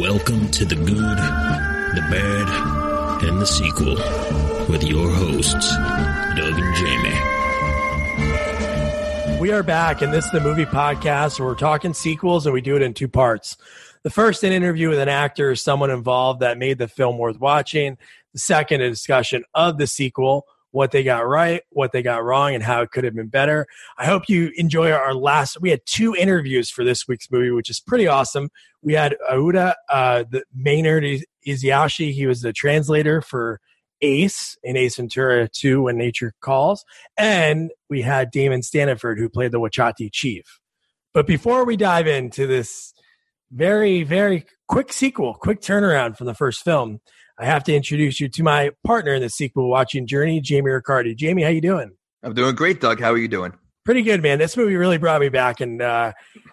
Welcome to the good, the bad, and the sequel with your hosts, Doug and Jamie. We are back, and this is the movie podcast where we're talking sequels and we do it in two parts. The first, an interview with an actor or someone involved that made the film worth watching. The second, a discussion of the sequel, what they got right, what they got wrong, and how it could have been better. I hope you enjoy our last. We had two interviews for this week's movie, which is pretty awesome. We had Ouda uh, the Maynard Eziashi. He was the translator for Ace in Ace Ventura 2 When Nature Calls. And we had Damon Standifer, who played the Wachati Chief. But before we dive into this very, very quick sequel, quick turnaround from the first film, I have to introduce you to my partner in the sequel watching journey, Jamie Riccardi. Jamie, how you doing? I'm doing great, Doug. How are you doing? Pretty good, man. This movie really brought me back, and uh,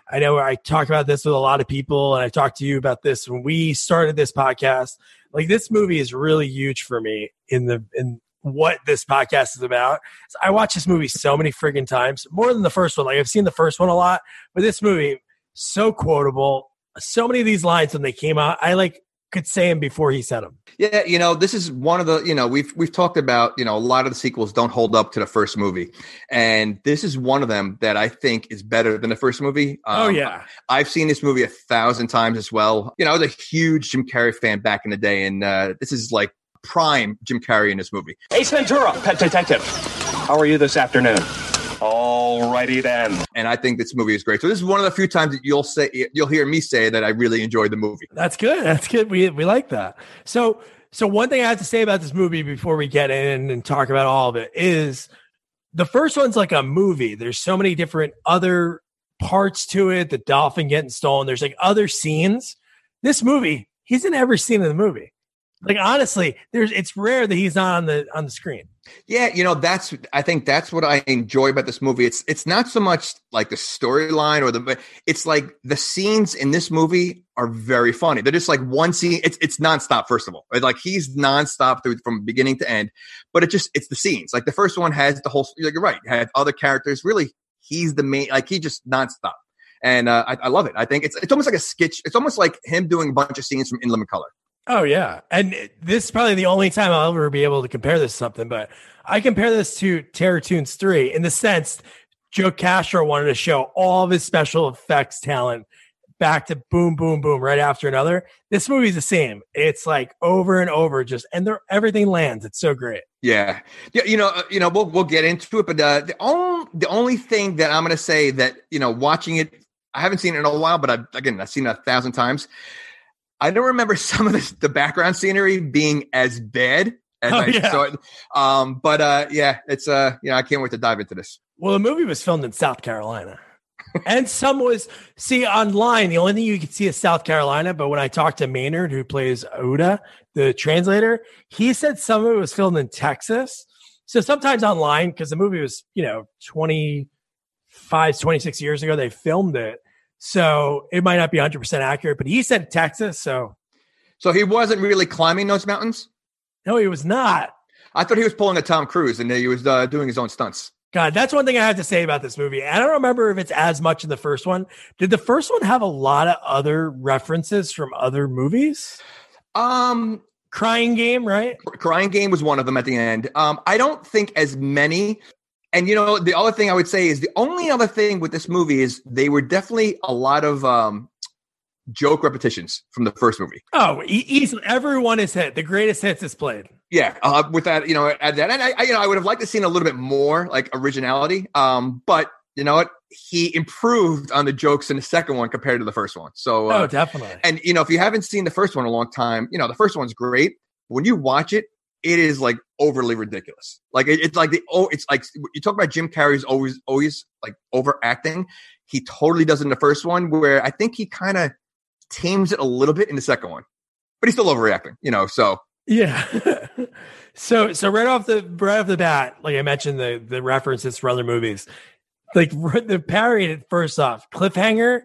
I know I talked about this with a lot of people, and I talked to you about this when we started this podcast. Like this movie is really huge for me in the in what this podcast is about. So I watch this movie so many friggin' times, more than the first one. Like I've seen the first one a lot, but this movie so quotable. So many of these lines when they came out, I like could say him before he said them. Yeah, you know, this is one of the, you know, we've we've talked about, you know, a lot of the sequels don't hold up to the first movie. And this is one of them that I think is better than the first movie. Um, oh yeah. I've seen this movie a thousand times as well. You know, I was a huge Jim Carrey fan back in the day and uh, this is like prime Jim Carrey in this movie. Ace Ventura, Pet Detective. How are you this afternoon? Alrighty then. And I think this movie is great. So this is one of the few times that you'll say you'll hear me say that I really enjoyed the movie. That's good. That's good. We we like that. So so one thing I have to say about this movie before we get in and talk about all of it is the first one's like a movie. There's so many different other parts to it. The dolphin getting stolen. There's like other scenes. This movie, he's in every scene of the movie. Like honestly, there's it's rare that he's not on the on the screen. Yeah, you know that's I think that's what I enjoy about this movie. It's it's not so much like the storyline or the it's like the scenes in this movie are very funny. They're just like one scene. It's it's nonstop. First of all, like he's nonstop through from beginning to end. But it just it's the scenes. Like the first one has the whole. Like you're right. Had other characters. Really, he's the main. Like he just nonstop. And uh, I, I love it. I think it's it's almost like a sketch. It's almost like him doing a bunch of scenes from In Living Color. Oh yeah, and this is probably the only time I'll ever be able to compare this to something. But I compare this to Terror Toons three in the sense Joe Castro wanted to show all of his special effects talent back to boom, boom, boom, right after another. This movie's the same. It's like over and over, just and there everything lands. It's so great. Yeah, yeah. You know, uh, you know, we'll we'll get into it, but uh, the only the only thing that I'm going to say that you know, watching it, I haven't seen it in a while, but I, again, I've seen it a thousand times. I don't remember some of the, the background scenery being as bad as oh, I yeah. saw it. Um, but uh, yeah, it's uh, you know, I can't wait to dive into this. Well, the movie was filmed in South Carolina. and some was see online. The only thing you could see is South Carolina. But when I talked to Maynard, who plays Oda, the translator, he said some of it was filmed in Texas. So sometimes online, because the movie was, you know, 25, 26 years ago, they filmed it. So it might not be 100% accurate, but he said Texas. So, so he wasn't really climbing those mountains? No, he was not. I thought he was pulling a Tom Cruise and he was uh, doing his own stunts. God, that's one thing I have to say about this movie. I don't remember if it's as much in the first one. Did the first one have a lot of other references from other movies? Um, Crying Game, right? Crying Game was one of them at the end. Um, I don't think as many. And you know, the other thing I would say is the only other thing with this movie is they were definitely a lot of um, joke repetitions from the first movie. Oh, easily everyone is hit. The greatest hits is played. Yeah, uh, with that, you know, at that, and I, I, you know, I would have liked to seen a little bit more like originality. Um, but you know what? He improved on the jokes in the second one compared to the first one. So, uh, oh, definitely. And you know, if you haven't seen the first one in a long time, you know, the first one's great. When you watch it, it is like overly ridiculous. Like it, it's like the oh, it's like you talk about Jim Carrey's always always like overacting. He totally does in the first one, where I think he kind of tames it a little bit in the second one, but he's still overreacting, you know. So yeah. so so right off the right off the bat, like I mentioned, the the references for other movies, like the parody. First off, cliffhanger.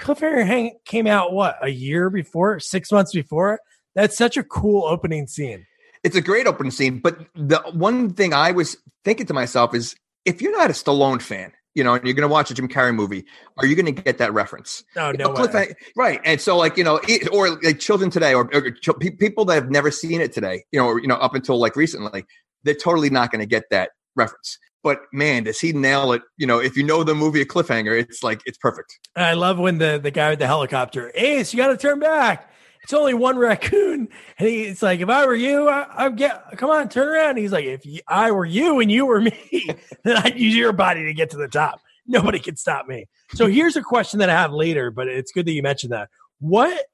Cliffhanger hang, came out what a year before, six months before. That's such a cool opening scene. It's a great opening scene, but the one thing I was thinking to myself is, if you're not a Stallone fan, you know, and you're going to watch a Jim Carrey movie, are you going to get that reference? Oh, You no know, way. right? And so, like you know, it, or like children today, or, or ch- people that have never seen it today, you know, or you know, up until like recently, they're totally not going to get that reference. But man, does he nail it? You know, if you know the movie a cliffhanger, it's like it's perfect. I love when the the guy with the helicopter, Ace, you got to turn back. It's only one raccoon, and he, it's like, if I were you, I, I'd get. Come on, turn around. He's like, if I were you and you were me, then I'd use your body to get to the top. Nobody can stop me. So here's a question that I have later, but it's good that you mentioned that. What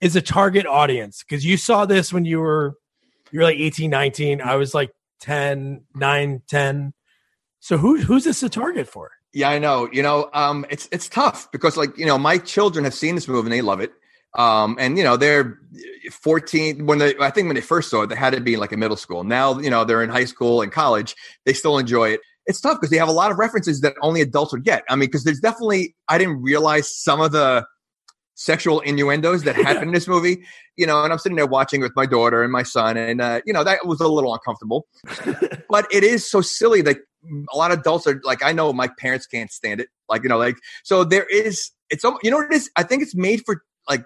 is a target audience? Because you saw this when you were you were like 18, 19. I was like 10, 9, 10. So who who's this a target for? Yeah, I know. You know, um, it's it's tough because like you know, my children have seen this movie and they love it. Um, and you know, they're 14 when they I think when they first saw it, they had to be in like a middle school. Now, you know, they're in high school and college. They still enjoy it. It's tough because they have a lot of references that only adults would get. I mean, because there's definitely I didn't realize some of the sexual innuendos that happen in this movie. You know, and I'm sitting there watching with my daughter and my son, and uh, you know, that was a little uncomfortable. but it is so silly that a lot of adults are like, I know my parents can't stand it. Like, you know, like, so there is, it's, you know what it is? I think it's made for like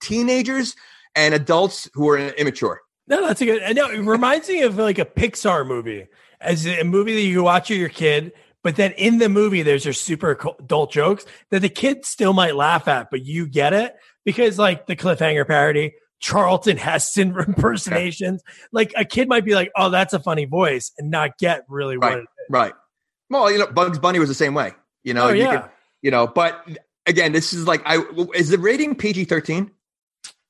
teenagers and adults who are immature. No, that's a good. I know it reminds me of like a Pixar movie, as a movie that you watch with your kid, but then in the movie there's just super adult jokes that the kid still might laugh at, but you get it because like the cliffhanger parody, Charlton Heston impersonations, like a kid might be like, "Oh, that's a funny voice," and not get really what. Right. It is. Right. Well, you know, Bugs Bunny was the same way, you know, oh you yeah. could- you know, but again, this is like, I, is the rating PG 13?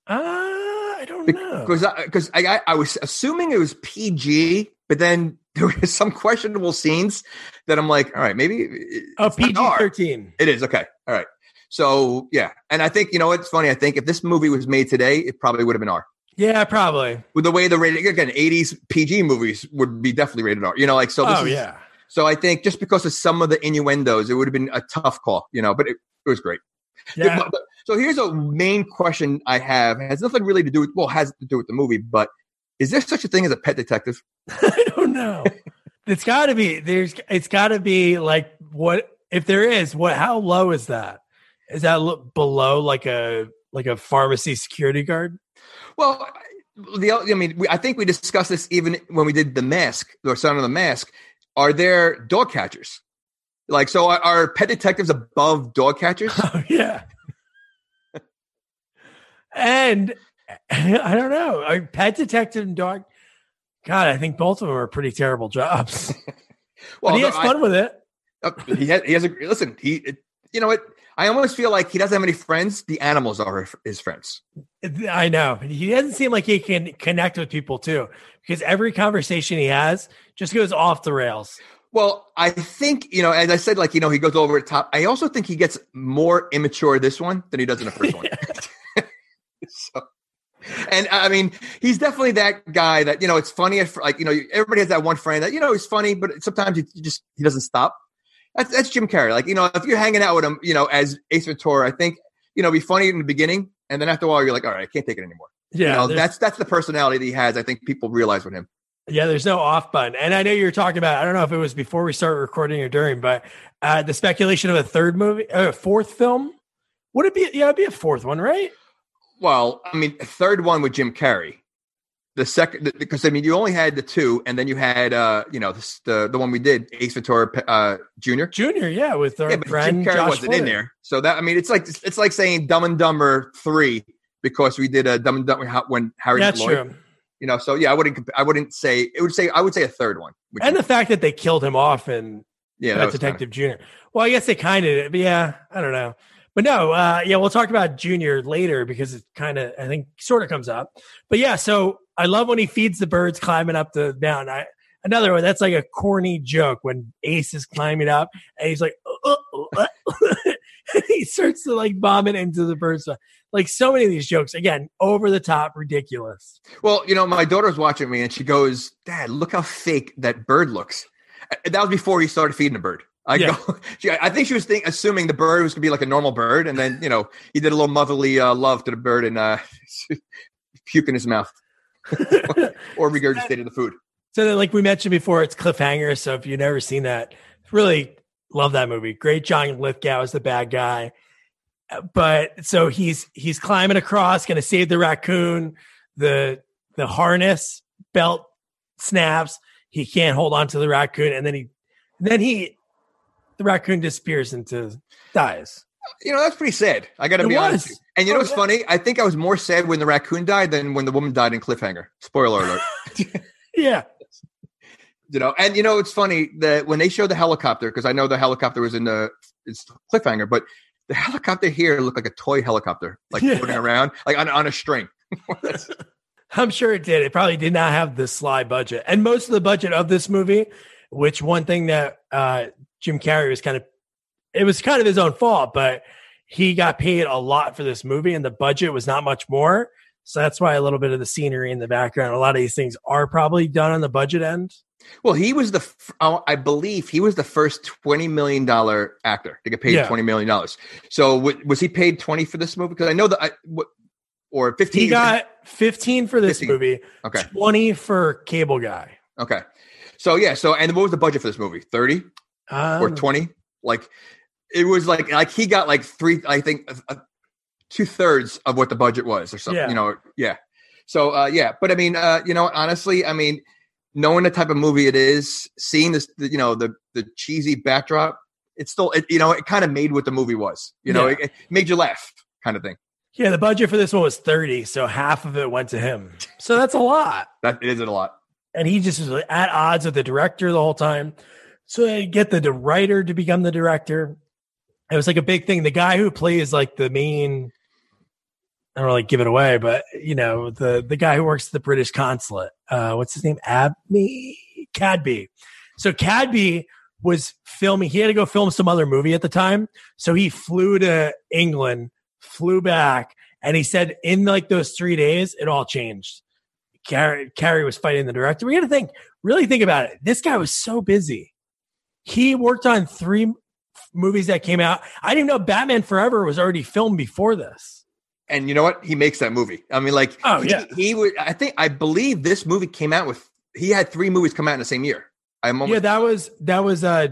Uh, I don't know. Because I, cause I, I, I was assuming it was PG, but then there were some questionable scenes that I'm like, all right, maybe it's oh, PG thirteen. It is okay. All right. So yeah, and I think you know what's funny. I think if this movie was made today, it probably would have been R. Yeah, probably. With the way the rating again, '80s PG movies would be definitely rated R. You know, like so. This oh is, yeah. So I think just because of some of the innuendos, it would have been a tough call. You know, but it, it was great. Yeah. But- so here's a main question I have. It has nothing really to do with well, has to do with the movie, but is there such a thing as a pet detective? I don't know. it's got to be there's. It's got to be like what if there is what? How low is that? Is that lo- below like a like a pharmacy security guard? Well, the I mean, we, I think we discussed this even when we did the mask or Son of the Mask. Are there dog catchers? Like, so are, are pet detectives above dog catchers? Oh yeah. And I don't know. Are pet detective and dog? God, I think both of them are pretty terrible jobs. but he has I- fun with it. uh, he has, he has a listen. He, it, you know what? I almost feel like he doesn't have any friends. The animals are his friends. I know. He doesn't seem like he can connect with people too, because every conversation he has just goes off the rails. Well, I think you know, as I said, like you know, he goes over the top. I also think he gets more immature this one than he does in the first one. and I mean, he's definitely that guy that you know. It's funny, if, like you know, everybody has that one friend that you know he's funny, but sometimes he, just he doesn't stop. That's that's Jim Carrey. Like you know, if you're hanging out with him, you know, as Ace Ventura, I think you know, be funny in the beginning, and then after a while, you're like, all right, I can't take it anymore. Yeah, you know, that's that's the personality that he has. I think people realize with him. Yeah, there's no off button. And I know you were talking about, I don't know if it was before we started recording or during, but uh, the speculation of a third movie, uh, fourth film. Would it be? Yeah, it'd be a fourth one, right? Well, I mean, third one with Jim Carrey. The second, because I mean, you only had the two, and then you had, uh, you know, the the, the one we did, Ace Ventura uh, Junior. Junior, yeah, with our Yeah, but friend Jim Carrey Josh wasn't in there, so that I mean, it's like it's like saying Dumb and Dumber three because we did a Dumb and Dumber when Harry That's Lloyd. true. You know, so yeah, I wouldn't, I wouldn't say it would say I would say a third one. And the fact that they killed him off in yeah, that was kinda- Detective Junior. Well, I guess they kind of did, but yeah, I don't know. But no, uh, yeah, we'll talk about Junior later because it kind of, I think, sort of comes up. But yeah, so I love when he feeds the birds climbing up the mountain. I, another one that's like a corny joke when Ace is climbing up and he's like, "Uh, uh, uh," he starts to like vomit into the birds. Like so many of these jokes, again, over the top, ridiculous. Well, you know, my daughter's watching me and she goes, Dad, look how fake that bird looks. That was before he started feeding the bird. I Yeah. go, she, I think she was think, assuming the bird was going to be like a normal bird. And then, you know, he did a little motherly uh, love to the bird and uh, puke in his mouth or regurgitated the food. So then, like we mentioned before, it's cliffhanger. So if you've never seen that, really Love that movie. Great. John Lithgow is the bad guy. But so he's he's climbing across, going to save the raccoon. The the harness belt snaps. He can't hold on to the raccoon, and then he then he the raccoon disappears into dies. You know, that's pretty sad. I got to be honest. was. you. And you know Oh, what's yeah. funny? I think I was more sad when the raccoon died than when the woman died in Cliffhanger. Spoiler alert. Yeah. you know, and you know, it's funny that when they show the helicopter, because I know the helicopter was in the it's Cliffhanger, but the helicopter here looked like a toy helicopter, like Yeah. floating around, like on, on a string. I'm sure it did. It probably did not have the sly budget. And most of the budget of this movie, which one thing that uh, Jim Carrey was kind of, it was kind of his own fault, but he got paid a lot for this movie and the budget was not much more. So that's why a little bit of the scenery in the background, a lot of these things are probably done on the budget end. Well, he was the, f- oh, I believe he was the first twenty million dollar actor to get paid Yeah. twenty million dollars. So was he paid twenty for this movie? Because I know that I, what, or fifteen. He got 15 for this 15. movie, okay, 20 for Cable Guy. okay. So yeah, so and what was the budget for this movie? Thirty or Um, twenty? Like it was like like he got like three. I think uh, two thirds of what the budget was, or something. Yeah. You know, yeah. So uh, yeah, but I mean, uh, you know, honestly, I mean, knowing the type of movie it is, seeing this, the, you know, the the cheesy backdrop, it's still, it, you know, it kind of made what the movie was. You know, Yeah. it, it made you laugh, kind of thing. yeah, the budget for this one was 30, so half of it went to him. So that's a lot. That it is a lot. and he just was at odds with the director the whole time. So they get the, the writer to become the director. It was like a big thing. The guy who plays like the main, I don't really give it away, but you know the the guy who works at the British consulate. Uh, what's his name? Abney Cadby. So Cadby was filming. He had to go film some other movie at the time, so he flew to England, flew back, and he said in like those three days, it all changed. Carrie, Carrie was fighting the director. We got to think, really think about it. This guy was so busy. He worked on three movies that came out. I didn't know Batman Forever was already filmed before this. And you know what? He makes that movie. I mean, like, Oh, he, yeah. he would. I think I believe this movie came out with. He had three movies come out in the same year. I'm almost yeah, that was that was uh,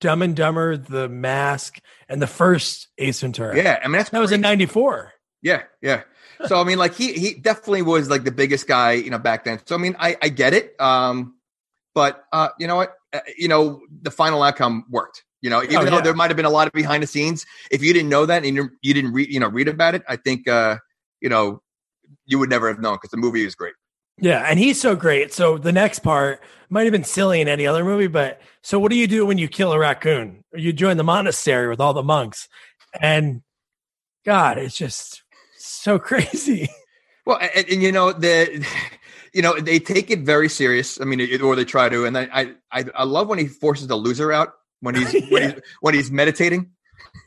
Dumb and Dumber, The Mask, and the first Ace Ventura. yeah. I mean, that's that was in '94. Yeah, yeah. So I mean, like he he definitely was like the biggest guy, you know, back then. So I mean, I I get it. Um, but uh, you know what? Uh, you know, the final outcome worked. You know, even Oh, though yeah. there might have been a lot of behind the scenes, if you didn't know that and you, you didn't read, you know, read about it, I think, uh, you know, you would never have known because the movie is great. Yeah, and he's so great. So the next part might have been silly in any other movie, but so what do you do when you kill a raccoon? You join the monastery with all the monks, and God, it's just so crazy. Well, and, and you know the, you know they take it very serious. I mean, it, or they try to. And I, I I I love when he forces the loser out when he's when he's when he's meditating.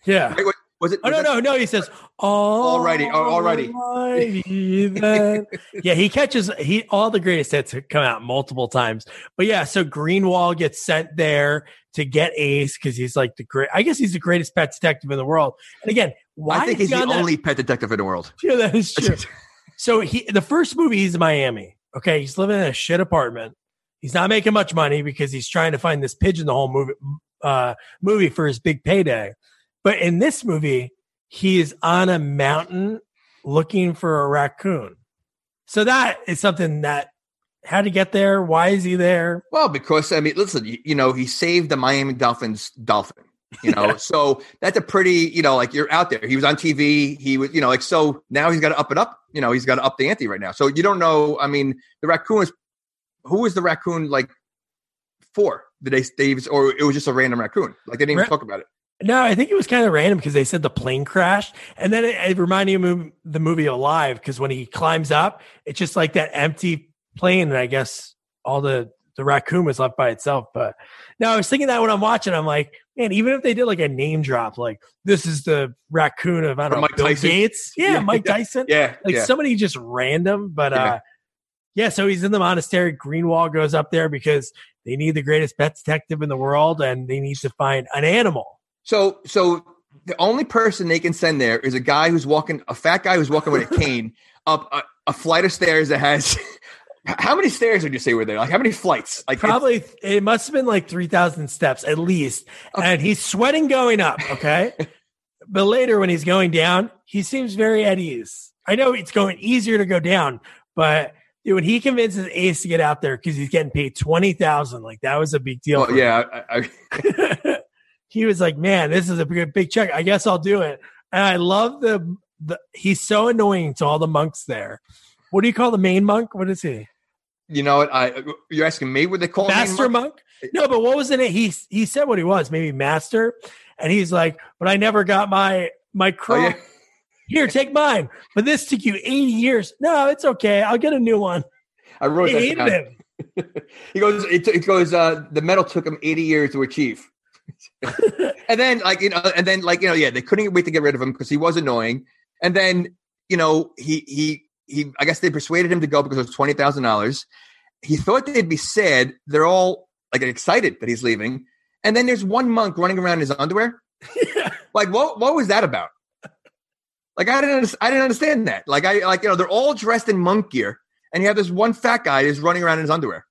Yeah. Was it? Oh no, that- no, no. He says, Alrighty, oh, alrighty." alrighty yeah, he catches he all the greatest hits come out multiple times. But yeah, so Greenwald gets sent there to get Ace because he's like the great. I guess he's the greatest pet detective in the world. And again, why I think is he's he the that- only pet detective in the world. Yeah, that is true. So he the first movie he's in Miami. Okay, he's living in a shit apartment. He's not making much money because he's trying to find this pigeon the whole movie uh, movie for his big payday. But in this movie, he is on a mountain looking for a raccoon. So that is something that how to get there? Why is he there? Well, because I mean, listen, you, you know, he saved the Miami Dolphins dolphin. You know, so that's a pretty, you know, like you're out there. He was on TV. He was, you know, like so now he's got to up it up. You know, he's got to up the ante right now. So you don't know. I mean, the raccoon is who is the raccoon like for? Did they, they or it was just a random raccoon? Like they didn't even Ra- talk about it. No, I think it was kind of random because they said the plane crashed, and then it, it reminded me of the movie Alive because when he climbs up, it's just like that empty plane, and I guess all the the raccoon was left by itself. But now I was thinking that when I'm watching, I'm like, man, even if they did like a name drop, like this is the raccoon of I don't know Mike Bill Tyson. Gates, yeah, Yeah. Mike Tyson, Yeah, like yeah. somebody just random, but Yeah. uh yeah, so he's in the monastery. Greenwall goes up there because they need the greatest pet detective in the world and they need to find an animal. So, so the only person they can send there is a guy who's walking, a fat guy who's walking with a cane up a, a flight of stairs that has How many stairs would you say were there? Like how many flights? Like Probably it must have been like 3,000 steps at least. And he's sweating going up. Okay. but later when he's going down, he seems very at ease. I know it's going easier to go down, but dude, when he convinces Ace to get out there because he's getting paid 20,000, like that was a big deal. well, yeah, I, I, he was like, man, this is a big, big check. I guess I'll do it. And I love the, the, he's so annoying to all the monks there. What do you call the main monk? What is he? You know what? I you're asking me what they call him? master monk? No, but what was in it? He he said what he was, maybe master, and he's like, but I never got my my Oh, crown. yeah. Here, take mine. But this took you 80 years. No, it's okay. I'll get a new one. I wrote He that hated him. He goes, it, it goes, uh, the medal took him 80 years to achieve. and then, like, you know, and then, like, you know, yeah, they couldn't wait to get rid of him because he was annoying. And then, you know, he, he, he, I guess they persuaded him to go because it was $20,000. He thought they'd be sad. They're all like excited that he's leaving. And then there's one monk running around in his underwear. yeah. Like, what, what was that about? Like, I didn't, I didn't understand that. Like, I, like, you know, they're all dressed in monk gear and you have this one fat guy who's running around in his underwear.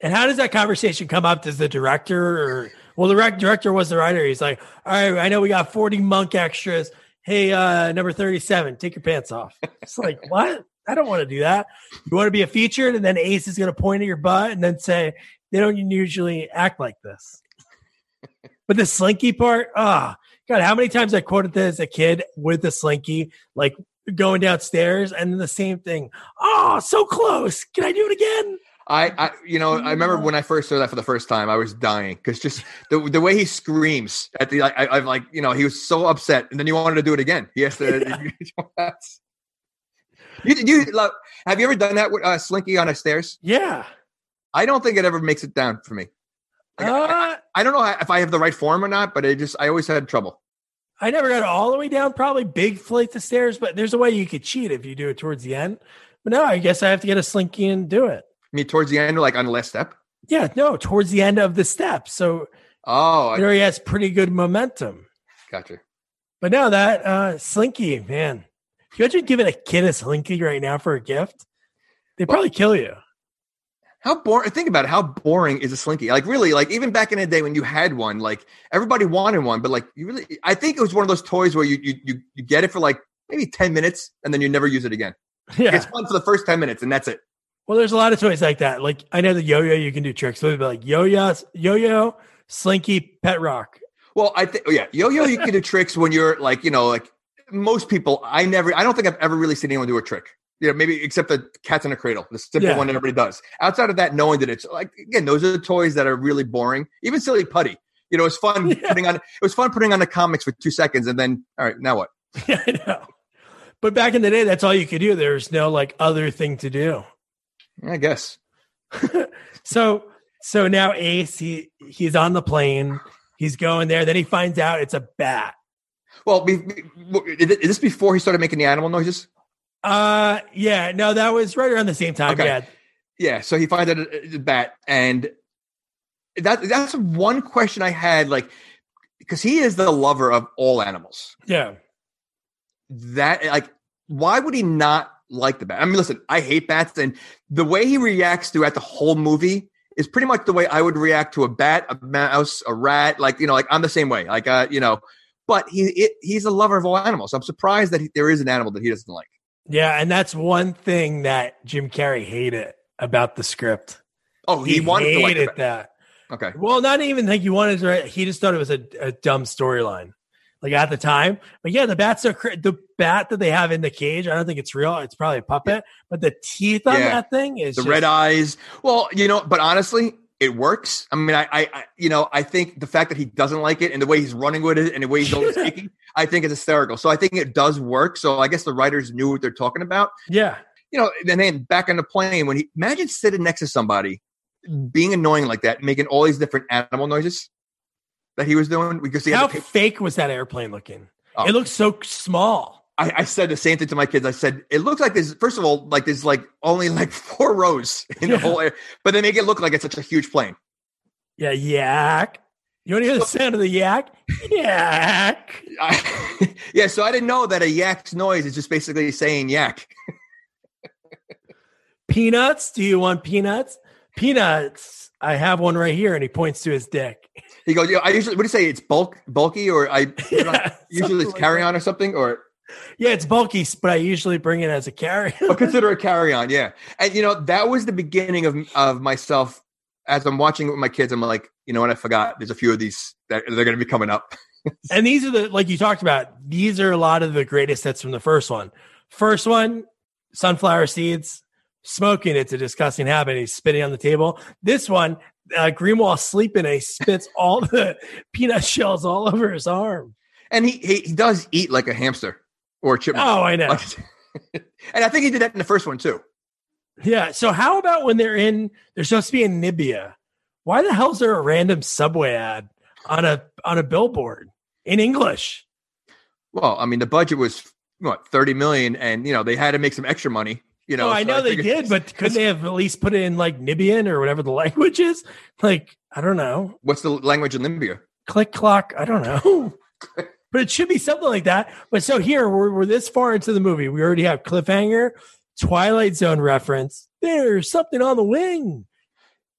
And how does that conversation come up? Does the director or well, the rec- director was the writer. He's like, all right, I know we got 40 monk extras. Hey, uh, number 37, take your pants off. It's like, what? I don't want to do that. You want to be a featured, and then Ace is going to point at your butt and then say, they don't usually act like this. But the slinky part, ah, God, how many times I quoted this as a kid with the slinky, like going downstairs, and then the same thing. Oh, so close. Can I do it again? I, I, you know, I remember when I first saw that for the first time, I was dying because just the the way he screams at the, I, I'm like, you know, he was so upset, and then he wanted to do it again. He has to. you, you love, have you ever done that with uh, Slinky on a stairs? Yeah. I don't think it ever makes it down for me. Like, I, Uh, I don't know if I have the right form or not, but it just, I always had trouble. I never got all the way down, probably big flights of stairs, but there's a way you could cheat if you do it towards the end. But no, I guess I have to get a slinky and do it. I mean, towards the end, like on the last step. Yeah, no, towards the end of the step. So Oh, I there he has pretty good momentum. gotcha. But now that uh slinky, man. You imagine giving a kid a slinky right now for a gift? They'd probably kill you. How boring! Think about it. How boring is a slinky? Like really, like even back in the day when you had one, like everybody wanted one, but like you really, I think it was one of those toys where you you you, you get it for like maybe ten minutes and then you never use it again. Yeah. It's fun for the first ten minutes and that's it. Well, there's a lot of toys like that. Like I know the yo-yo you can do tricks. It'd be like yo-yo, yo-yo, slinky, pet rock. Well, I think yeah, yo-yo you can do tricks when you're like you know like most people. I never, I don't think I've ever really seen anyone do a trick. You know, maybe except the cats in a cradle, the simple Yeah. one that everybody does. Outside of that, knowing that it's like again, those are the toys that are really boring. Even silly putty. You know, it's fun Yeah. putting on. It was fun putting on the comics for two seconds, and then all right, now what? Yeah, I know. But back in the day, that's all you could do. There's no like other thing to do. I guess. So so now Ace, he he's on the plane. He's going there. Then he finds out it's a bat. Well, be, be- is this before he started making the animal noises? Uh yeah, no, that was right around the same time. Okay. Yeah. Yeah. So he finds out it's a bat, and that that's one question I had. Like, because he is the lover of all animals. Yeah. That like, why would he not like the bat? I mean, listen, I hate bats, and the way he reacts throughout the whole movie is pretty much the way I would react to a bat, a mouse, a rat. Like, you know, like I'm the same way. Like, uh, you know, but he it, he's a lover of all animals. I'm surprised that he, there is an animal that he doesn't like. Yeah, and that's one thing that Jim Carrey hated about the script. Oh, he, wanted to like that. Okay. Well, not even think he wanted to. He just thought it was a, a dumb storyline, like at the time. But yeah, the bats are cra- the bat that they have in the cage. I don't think it's real. It's probably a puppet. But the teeth on Yeah. that thing is the just- red eyes. Well, you know, but honestly, it works. I mean, I, I, I, you know, I think the fact that he doesn't like it and the way he's running with it and the way he's always speaking, I think is hysterical. So I think it does work. So I guess the writers knew what they're talking about. Yeah, You know, and then back on the plane when he imagine sitting next to somebody mm. being annoying like that, making all these different animal noises that he was doing because he how fake was that airplane looking? Oh. It looked so small. I, I said the same thing to my kids. I said, it looks like this. first of all, like there's like only like four rows in the Yeah. whole air, but they make it look like it's such a huge plane. Yeah, yak. You want to hear the sound of the yak? Yak. I, yeah, so I didn't know that a yak's noise is just basically saying yak. Peanuts? Do you want peanuts? Peanuts. I have one right here, and he points to his dick. He goes, yeah, I usually, what do you say? It's bulk, bulky, or I Yeah, usually it's carry on or something, or Yeah, it's bulky, but I usually bring it as a carry. or consider a carry on. Yeah. And, you know, that was the beginning of, of myself as I'm watching it with my kids. I'm like, you know what? I forgot. There's a few of these that they're going to be coming up. and these are the like you talked about. These are a lot of the greatest hits from the first one. First one, sunflower seeds, smoking. It's a disgusting habit. He's spitting on the table. This one, uh, Greenwald sleeping. And he spits all the peanut shells all over his arm. And he, he, he does eat like a hamster or a chipmunk. Oh, I know. and I think he did that in the first one too. Yeah. So how about when they're in? They're supposed to be in Nibia. Why the hell is there a random subway ad on a on a billboard in English? Well, I mean, the budget was what, 30 million and, you know, they had to make some extra money, you know. oh, I so know they did, but couldn't they have at least put it in like Nibian or whatever the language is? Like I don't know, What's the language in Limbia? click clock. I don't know, but it should be something like that. But so here we're, we're this far into the movie, we already have cliffhanger, Twilight Zone reference. There's something on the wing.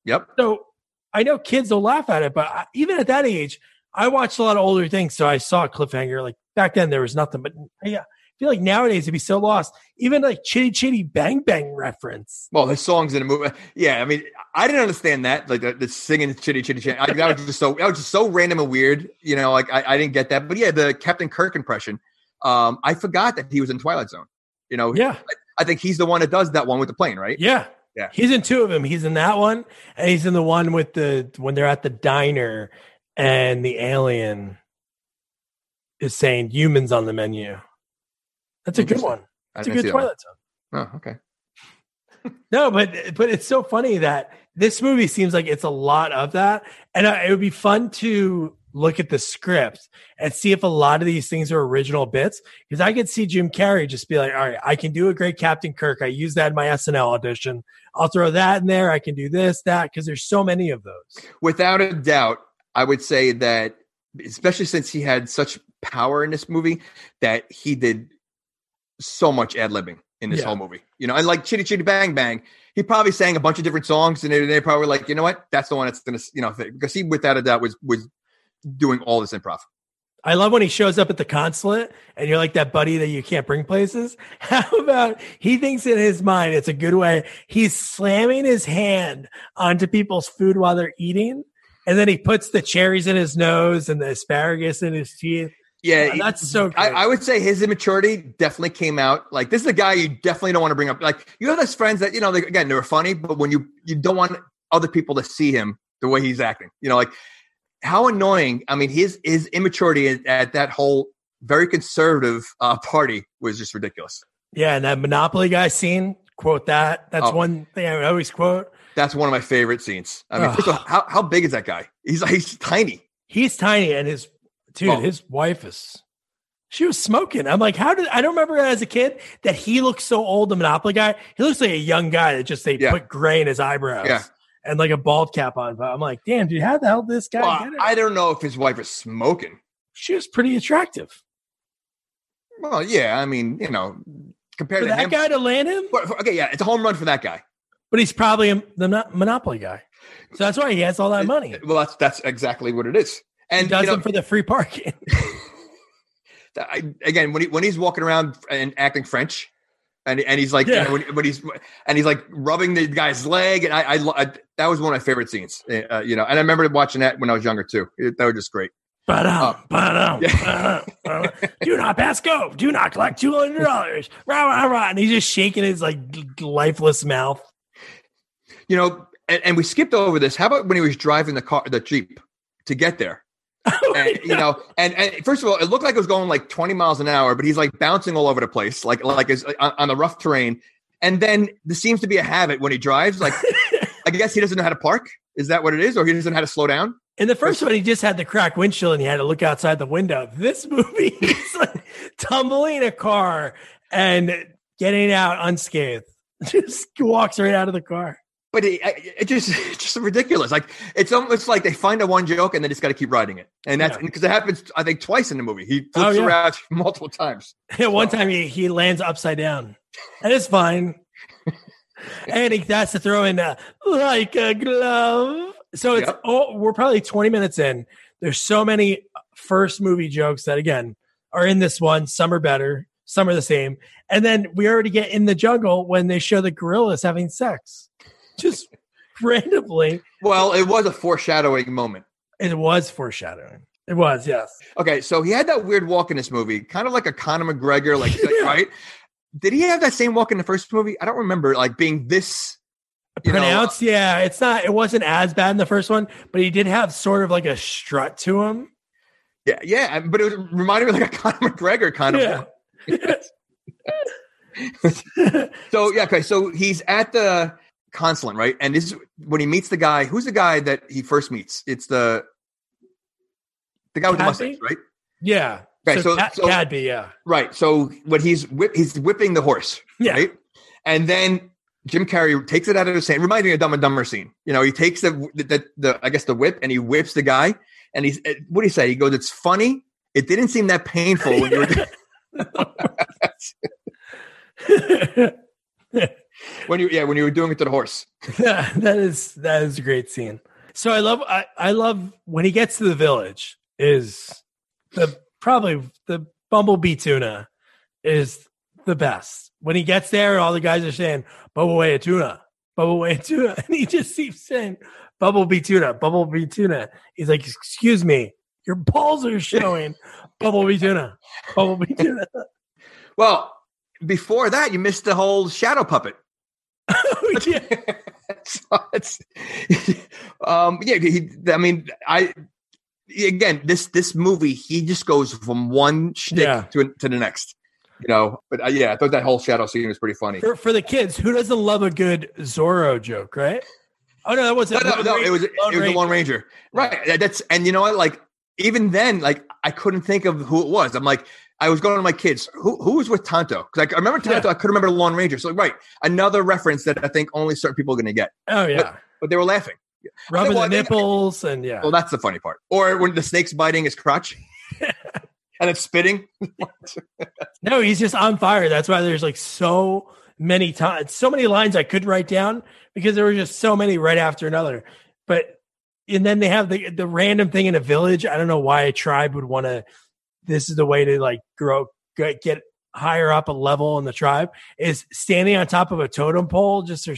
Yep. So I know kids will laugh at it, but I, even at that age, I watched a lot of older things. So I saw Cliffhanger. Like back then, there was nothing, but yeah, I feel like nowadays it'd be so lost. Even like Chitty Chitty Bang Bang reference. Well, the songs in the movie. Yeah, I mean, I didn't understand that, like the, the singing chitty chitty chitty. I, that was just so that was just so random and weird. You know, like I, I didn't get that. But yeah, the Captain Kirk impression. Um, I forgot that he was in Twilight Zone. You know, Yeah, I think he's the one that does that one with the plane, right? yeah, Yeah. He's in two of them. He's in that one, and he's in the one with the when they're at the diner and the alien is saying humans on the menu. That's a good one. That's a good see that. Twilight Zone. Oh, okay. No, but but it's so funny that this movie seems like it's a lot of that, and uh, it would be fun to look at the script and see if a lot of these things are original bits. Because I could see Jim Carrey just be like, "All right, I can do a great Captain Kirk. I use that in my SNL audition. I'll throw that in there. I can do this, that." Because there's so many of those. Without a doubt, I would say that, especially since he had such power in this movie, that he did so much ad libbing in this Yeah. whole movie. You know, and like Chitty Chitty Bang Bang, he probably sang a bunch of different songs, and they, they probably were like, you know what, that's the one that's gonna, you know, because he, without a doubt, was was doing all this improv. I love when he shows up at the consulate and you're like that buddy that you can't bring places. How about he thinks in his mind it's a good way. He's slamming his hand onto people's food while they're eating. And then he puts the cherries in his nose and the asparagus in his teeth. Yeah, Oh, that's so good. I, I would say his immaturity definitely came out. Like this is a guy you definitely don't want to bring up. Like you have those friends that you know, they, again, they're funny, but when you you don't want other people to see him the way he's acting, you know, like how annoying. I mean, his his immaturity at, at that whole very conservative uh, party was just ridiculous. yeah. And that Monopoly guy scene, quote that. That's Oh. one thing I always quote. That's one of my favorite scenes. I mean, first of all, how how big is that guy? He's he's tiny. He's tiny and his dude, his wife is she was smoking. I'm like, how did I don't remember as a kid that he looked so old, the Monopoly guy. He looks like a young guy that just they Yeah. put gray in his eyebrows Yeah. and like a bald cap on. But I'm like, damn, dude, how the hell did this guy Well, get it? I don't know if his wife is smoking. she was pretty attractive. Well, yeah, I mean, you know, compared For to that him. guy to land him, okay, yeah, it's a home run for that guy. but he's probably a, the Monopoly guy. So that's why he has all that money. Well, that's that's exactly what it is. And he does you know, them for the free parking. I, again, when he when he's walking around and acting French, and and he's like, you know, when, when he's and he's like rubbing the guy's leg, and I, I, I that was one of my favorite scenes, uh, you know. And I remember watching that when I was younger too. It, that was just great. Ba-dum, ba-dum, Yeah. ba-dum, ba-dum. Do not pass go. Do not collect two hundred dollars. rah rah rah. And he's just shaking his like lifeless mouth. You know, and, and we skipped over this. How about when he was driving the car, the jeep, to get there? and you know, and, and first of all, it looked like it was going like 20 miles an hour, but he's like bouncing all over the place, like like is on, uh, on the rough terrain. And then there seems to be a habit when he drives, like I guess he doesn't know how to park. Is that what it is, or he doesn't know how to slow down? In the first one, he just had the cracked windshield and he had to look outside the window. This movie, he's like tumbling a car and getting out unscathed. Just walks right out of the car. But it, it just it's just ridiculous. Like it's almost like they find a one joke and they just got to keep writing it, and that's Yeah. because it happens. I think twice in the movie. He flips Oh, yeah. around multiple times. At one So- time, he, he lands upside down. And it's fine. and he has to throw in uh, like a glove. So it's Yep. oh, we're probably 20 minutes in. There's so many first movie jokes that again are in this one. Some are better, some are the same. And then we already get in the jungle when they show the gorillas having sex. Just randomly. Well, it was a foreshadowing moment. It was foreshadowing. It was, yes. Okay, so he had that weird walk in this movie, kind of like a Conor McGregor, like Yeah. right? Did he have that same walk in the first movie? I don't remember, like being this. You know, Pronounced, yeah. It's not it wasn't as bad in the first one, but he did have sort of like a strut to him. yeah, yeah, but it was reminded me like a Conor McGregor kind of. Yeah. walk. So yeah, okay, so he's at the consulate, right? And this is when he meets the guy. Who's the guy that he first meets? It's the the guy with the mustache, right? Yeah. Okay, so, so- Ca- so- Cadby, yeah. Right. So when he's whip, he's whipping the horse, Yeah. right? And then Jim Carrey takes it out of his hand, reminding me of Dumb and Dumber scene. You know, he takes the, the the I guess the whip and he whips the guy. And he's eh, what do you say? He goes, "It's funny. It didn't seem that painful when you were when you yeah when you were doing it to the horse." Yeah, that is that is a great scene. So I love I, I love when he gets to the village is the probably the bumblebee tuna is the best. When he gets there, all the guys are saying bumblebee tuna, bumblebee tuna, and he just keeps saying bumblebee tuna, bumblebee tuna. He's like, "Excuse me, your balls are showing, bumblebee tuna, bumblebee tuna." Well, before that, you missed the whole shadow puppet. yeah. so it's, um, yeah, he, I mean, I again, this this movie, he just goes from one shtick Yeah. to to the next, you know. But uh, yeah, I thought that whole shadow scene was pretty funny. for, for the kids, who doesn't love a good Zorro joke, right? Oh no, that wasn't. no, Lone no, Ranger- it was it was the Ranger. Lone Ranger, right? That's and you know what, like even then, like I couldn't think of who it was. I'm like, I was going to my kids, who who was with Tonto? Because I remember Tonto, Yeah. I couldn't remember the Lone Ranger. So right, another reference that I think only certain people are going to get. Oh yeah, But they were laughing. rubbing well, the nipples and yeah. Well, that's the funny part. Or when the snake's biting his crotch and it's spitting. No, he's just on fire. That's why there's like so many times, so many lines I could write down because there were just so many right after another. But and then they have the the random thing in a village. I don't know why a tribe would want to. This is the way to like grow, get, get higher up a level in the tribe is standing on top of a totem pole. Just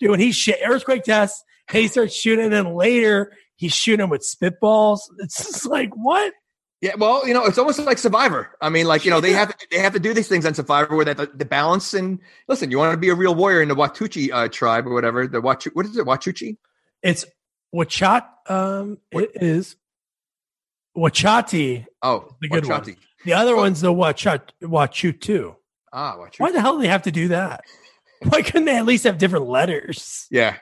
when he shit earthquake tests, he starts shooting, and then later he's shooting them with spitballs. It's just like what? Yeah, well, you know, it's almost like Survivor. I mean, like you know, they have they have to do these things on Survivor where that the, the balance and listen, you want to be a real warrior in the Watuchi uh, tribe or whatever. The Wachu, what is it, Wachuchi? It's Wachat. Um, it is Wachati. Oh, The good one. The other one's the Wachat Wachootoo. Ah, Wachuchi. Why the hell do they have to do that? Why couldn't they at least have different letters? Yeah,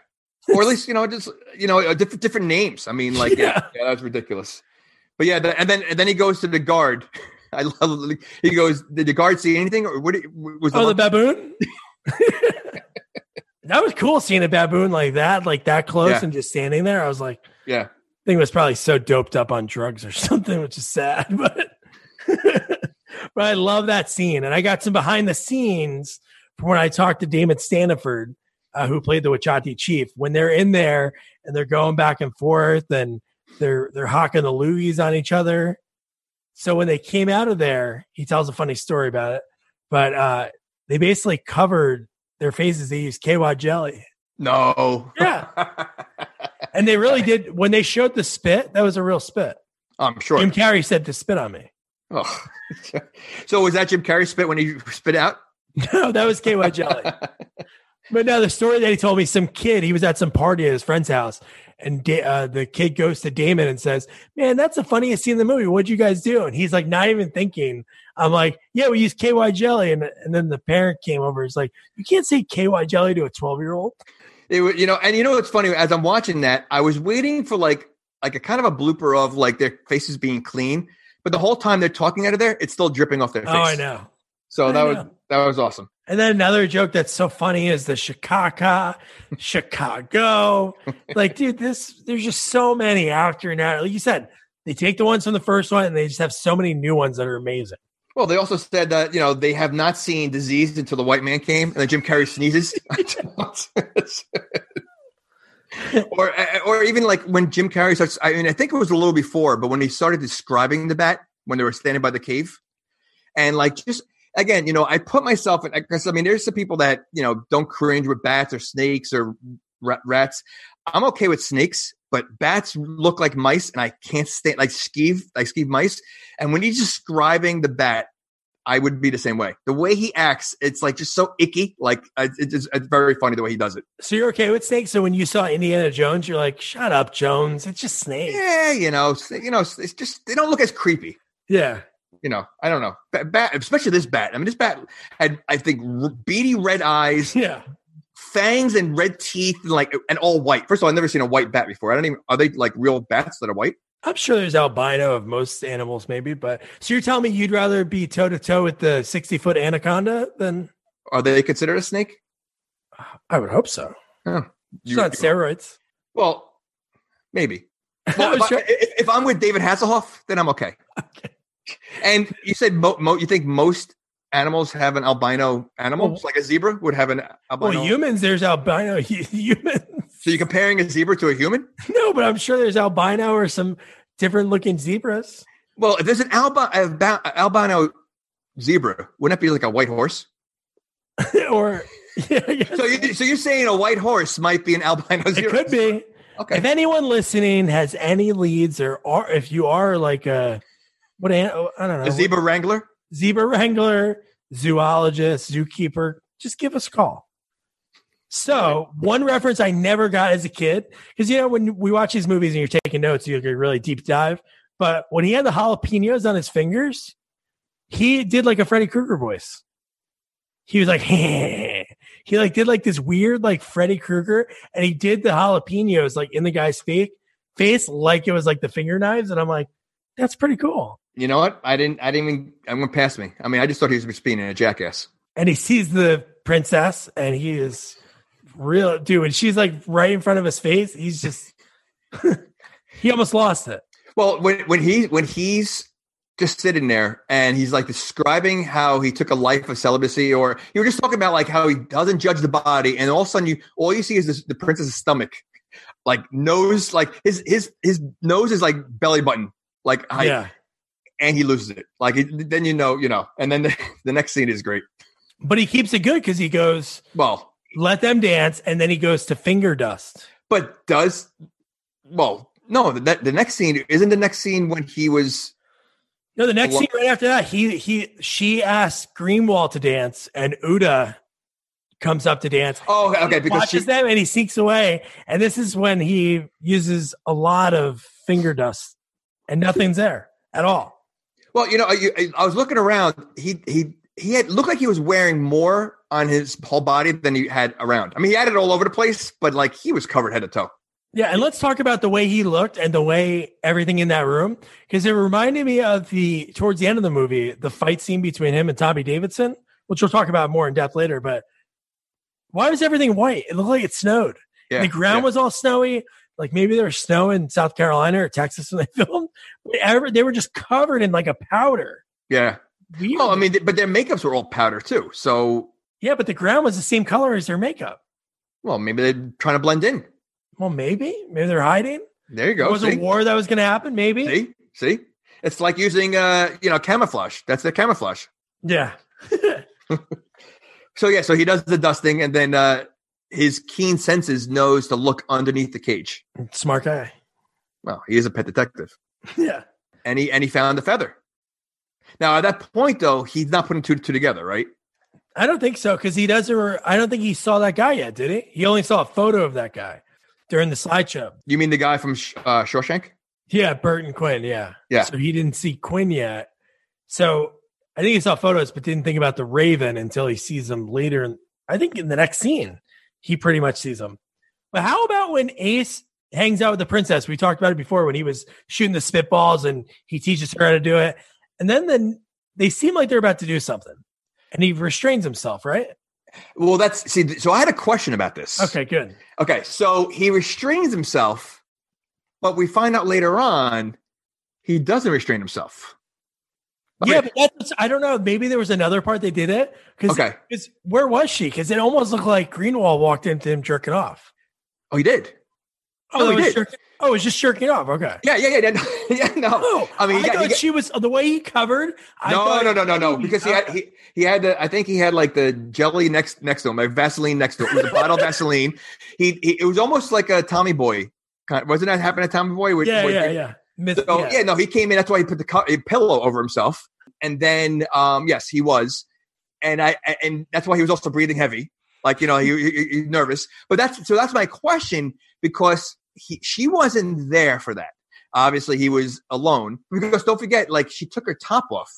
or at least you know, just you know, uh, different different names. I mean, like yeah, Yeah. yeah, that's ridiculous. But yeah, the, and then and then he goes to the guard. I love. He goes. Did the guard see anything, or what? Was the Oh, the baboon. that was cool seeing a baboon like that, like that close, Yeah. and just standing there. I was like, yeah. I think it was probably so doped up on drugs or something, which is sad. But but I love that scene, and I got some behind the scenes from when I talked to Damon Standifer, uh, who played the Wachati chief. When they're in there and they're going back and forth, and they're they're hawking the loogies on each other. So when they came out of there, he tells a funny story about it. But uh, they basically covered their faces. They used KY jelly. No. Yeah. And they really did when they showed the spit, that was a real spit. I'm sure. Jim Carrey said to spit on me. Oh. so was that Jim Carrey spit when he spit out? No, that was KY jelly. But no, the story that he told me, some kid, he was at some party at his friend's house, and uh, the kid goes to Damon and says, "Man, that's the funniest scene in the movie. What'd you guys do?" And he's like, not even thinking. I'm like, "Yeah, we used KY jelly," and and then the parent came over. He's like, "You can't say KY jelly to a 12 year old." It, wa- you know, and you know what's funny? As I'm watching that, I was waiting for like like a kind of a blooper of like their faces being clean, but the whole time they're talking out of there, it's still dripping off their face. Oh, I know. So I that was that was awesome. And then another joke that's so funny is the Chicago, Chicago. like, dude, this there's just so many after now. Like you said, they take the ones from the first one and they just have so many new ones that are amazing. Well, they also said that you know they have not seen disease until the white man came, and then Jim Carrey sneezes. or uh, or even like when Jim Carrey starts. I mean, I think it was a little before, but when he started describing the bat when they were standing by the cave, and like just again, you know, I put myself in because I mean, there's some people that you know don't cringe with bats or snakes or rats. I'm okay with snakes, but bats look like mice, and I can't stand like skeeve like skeeve mice. And when he's describing the bat, I would be the same way. The way he acts, it's like just so icky. Like uh, it's, it's, it's, very funny the way he does it. So you're okay with snakes. So when you saw Indiana Jones, you're like, "Shut up, Jones! It's just snakes." Yeah, you know, you know, it's just they don't look as creepy. Yeah, you know, I don't know, bat, especially this bat. I mean, this bat had, I think, beady red eyes. Yeah. Fangs and red teeth, and like and all white. First of all, I've never seen a white bat before. I don't even. Are they like real bats that are white? I'm sure there's albino of most animals, maybe. But so you're telling me you'd rather be toe to toe with the 60 foot anaconda than? Are they considered a snake? Uh, I would hope so. Oh, it's not steroids. Well, maybe. Well, if, sure. I, if, I'm with David Hasselhoff, then I'm okay. okay. And you said mo, mo, you think most animals have an albino animal, well, like a zebra would have an albino. Well, humans, there's albino humans. So you're comparing a zebra to a human? No, but I'm sure there's albino or some different looking zebras. Well, if there's an albino, albino zebra, wouldn't it be like a white horse? or yeah, so you so you're saying a white horse might be an albino zebra? It could be. Okay. If anyone listening has any leads, or, or if you are like a what I don't know, a zebra wrangler, zebra wrangler, zoologist, zookeeper, just give us a call. So one reference I never got as a kid, because you know when we watch these movies and you're taking notes, you get really deep dive. But when he had the jalapenos on his fingers, he did like a Freddy Krueger voice. He was like, he like did like this weird like Freddy Krueger, and he did the jalapenos like in the guy's face, face like it was like the finger knives, and I'm like, that's pretty cool. You know what? I didn't. I didn't even. I went past me. I mean, I just thought he was being a jackass. And he sees the princess, and he is real dude. And she's like right in front of his face. He's just. he almost lost it. Well, when when he when he's just sitting there and he's like describing how he took a life of celibacy, or you were just talking about like how he doesn't judge the body, and all of a sudden you all you see is this, the princess's stomach, like nose, like his his his nose is like belly button, like height. yeah and he loses it. Like it, then you know, you know, and then the, the next scene is great. But he keeps it good because he goes, well, let them dance, and then he goes to finger dust. But does well, no, the, the next scene isn't the next scene when he was. No, the next scene right after that, he he she asks Greenwald to dance, and Ouda comes up to dance. Oh, okay, because watches she, them and he sneaks away, and this is when he uses a lot of finger dust, and nothing's there at all. Well, you know, I, I was looking around. He he he had looked like he was wearing more on his whole body than he had around. I mean, he had it all over the place, but like he was covered head to toe. Yeah, and let's talk about the way he looked and the way everything in that room because it reminded me of the towards the end of the movie, the fight scene between him and Tommy Davidson, which we'll talk about more in depth later. But why was everything white? It looked like it snowed. Yeah, the ground yeah. was all snowy like maybe there was snow in South Carolina or Texas when they filmed. Whatever, they were just covered in like a powder. Yeah. Weird. Well, I mean, but their makeups were all powder too. So yeah, but the ground was the same color as their makeup. Well, maybe they're trying to blend in. Well, maybe, maybe they're hiding. There you go. There was see? a war that was going to happen. Maybe. See, see, it's like using, uh, you know, camouflage. That's the camouflage. Yeah. so yeah, so he does the dusting, and then uh, his keen senses knows to look underneath the cage. Smart guy. Well, he is a pet detective. yeah. And he and he found the feather. Now at that point though, he's not putting two two together, right? I don't think so because he doesn't. I don't think he saw that guy yet, did he? He only saw a photo of that guy during the slideshow. You mean the guy from uh, Shawshank? Yeah, Burton Quinn. Yeah, yeah. So he didn't see Quinn yet. So I think he saw photos, but didn't think about the Raven until he sees him later. I think in the next scene he pretty much sees them. But how about when Ace hangs out with the princess? We talked about it before when he was shooting the spitballs and he teaches her how to do it. And then then they seem like they're about to do something. And he restrains himself, right? Well, that's see, so I had a question about this. Okay, good. Okay, so he restrains himself, but we find out later on he doesn't restrain himself. Yeah, but that's I don't know. Maybe there was another part they did it because Okay. where was she? Because it almost looked like Greenwald walked into him jerking off. Oh, he did. Oh, No, he was did. jerking, oh, it was just jerking off. Okay. Yeah, yeah, yeah, yeah. yeah no, Oh, I mean, I he thought got- she was the way he covered. I no, no, no, no, no. Because he had he, he had the I think he had like the jelly next next to him, like Vaseline next to him. It was a bottle of Vaseline. He, he it was almost like a Tommy Boy. Kind wasn't that happening to Tommy Boy? Yeah, yeah, yeah. Myth- So yeah. yeah. no, he came in. That's why he put the co- pillow over himself, and then um yes, he was, and I and that's why he was also breathing heavy, like you know he, he, he- he's nervous. But that's so that's my question because he she wasn't there for that. Obviously, he was alone because don't forget, like she took her top off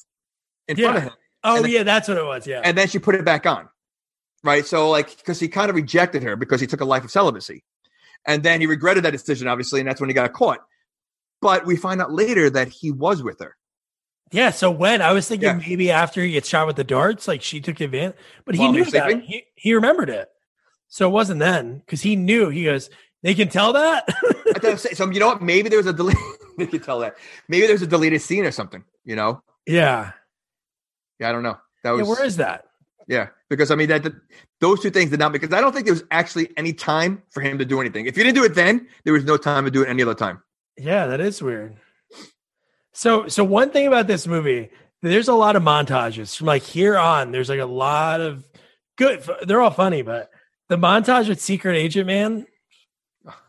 in front of him Oh, then- yeah, that's what it was. Yeah. and then she put it back on. Right. So like because he kind of rejected her because he took a life of celibacy. And then he regretted that decision, obviously, and that's when he got caught. But we find out later that he was with her. Yeah. So when I was thinking Yeah. maybe after he gets shot with the darts, like she took advantage, but he While knew that. He, he remembered it. So it wasn't then because he knew. He goes, they can tell that. So you know what? Maybe there was a delete. you could tell that. Maybe there's a deleted scene or something. You know? yeah. Yeah, I don't know. That Yeah. was Where is that? yeah. Because I mean that, that those two things did not because I don't think there was actually any time for him to do anything. If you didn't do it then, there was no time to do it any other time. Yeah, that is weird. So, so one thing about this movie, there's a lot of montages from like here on. There's like a lot of good. They're all funny, but the montage with Secret Agent Man,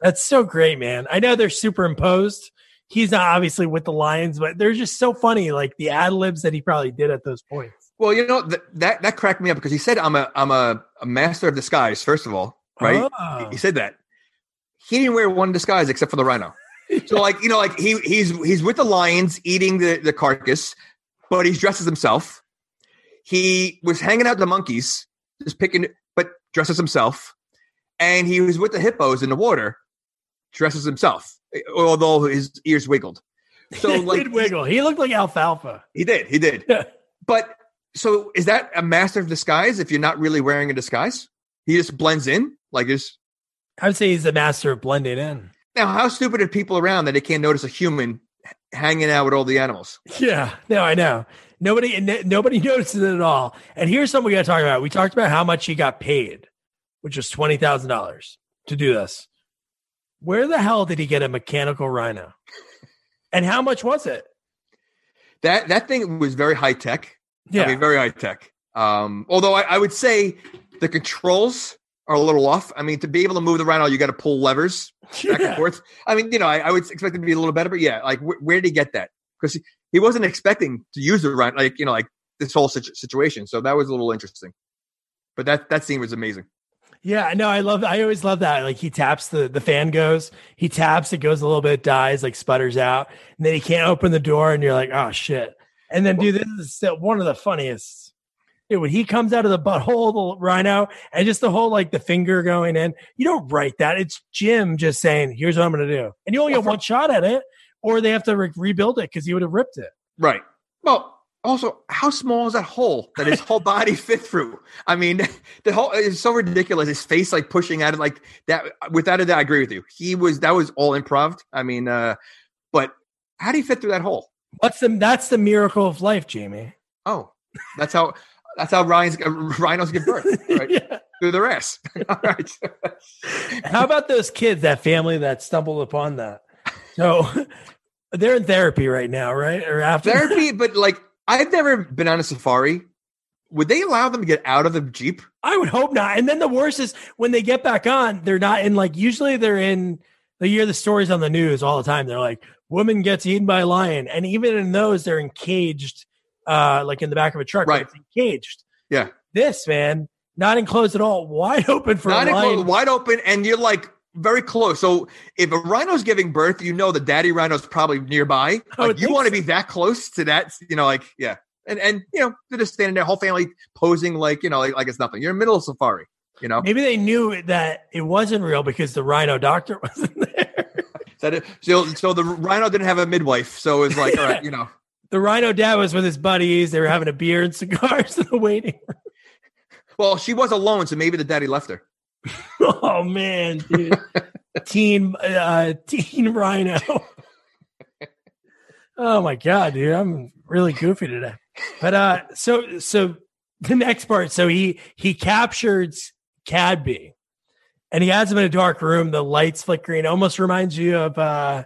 that's so great, man. I know they're superimposed. He's not obviously with the Lions, but they're just so funny. Like the ad libs that he probably did at those points. Well, you know th- that that cracked me up because he said I'm a I'm a, a master of disguise. First of all, right? Oh. He ah. said that. He didn't wear one disguise except for the rhino. So like you know like he he's he's with the lions eating the the carcass, but he's dressed as himself. He was hanging out with the monkeys, just picking, but dressed as himself, and he was with the hippos in the water, dressed as himself, eh, although his ears wiggled. So he like did wiggle. He looked like alfalfa. he did, he did. Yeah. But so is that a master of disguise if you're not really wearing a disguise? He just blends in like this. I would say he's a master of blending in. Now, how stupid are people around that they can't notice a human hanging out with all the animals? Yeah, no, I know. Nobody, n- nobody notices it at all. And here's something we got to talk about. We talked about how much he got paid, which was twenty thousand dollars to do this. Where the hell did he get a mechanical rhino? And how much was it? That that thing was very high tech. Yeah, I mean, very high tech. Um, although I, I would say the controls are a little off. I mean, to be able to move the rhino, you got to pull levers back Yeah. and forth. I mean, you know, I, I would expect it to be a little better, but yeah, like wh- where did he get that? Because he, he wasn't expecting to use the rhino, like you know, like this whole situ- situation. So that was a little interesting. But that that scene was amazing. Yeah, no, I love. I always love that. Like he taps the the fan goes, he taps, it goes a little bit, dies, like sputters out, and then he can't open the door, and you're like, oh shit. And then, dude, this is still one of the funniest. Dude, when he comes out of the butthole, the rhino, and just the whole like the finger going in, you don't write that. It's Jim just saying, "Here's what I'm going to do," and you only Well, get for- one shot at it, or they have to re- rebuild it because he would have ripped it. Right. Well, also, how small is that hole that his whole body fit through? I mean, the whole is so ridiculous. His face like pushing at it like that. Without a doubt, I agree with you. He was that was all improv. I mean, uh, but how do you fit through that hole? What's the? That's the miracle of life, Jamie. Oh, that's how that's how Ryan's rhinos give birth right Yeah. through their ass. all right. How about those kids, that family that stumbled upon that? So they're in therapy right now, right? Or after Therapy, but like I've never been on a safari. Would they allow them to get out of the jeep? I would hope not. And then the worst is when they get back on, they're not in like usually they're in they hear the stories on the news all the time. They're like, woman gets eaten by a lion. And even in those, they're encaged, uh, like in the back of a truck. Right. It's encaged. Yeah. This man, not enclosed at all, wide open for Not enclosed, wide open, and you're like very close. So if a rhino's giving birth, you know the daddy rhino's probably nearby. Like you want to so. be that close to that, you know, like yeah. And and you know, they're just standing there, whole family posing like, you know, like, like it's nothing. You're in the middle of safari, you know. Maybe they knew that it wasn't real because the rhino doctor wasn't there. that it? So so the rhino didn't have a midwife, so it's like, all right, you know. The rhino dad was with his buddies. They were having a beer and cigars in the waiting room. Well, she was alone, so maybe the daddy left her. Oh man, dude. teen uh teen rhino. Oh my god, dude, I'm really goofy today. But uh, so so the next part, so he he captures Cadby, and he has him in a dark room. The lights flickering, almost reminds you of. uh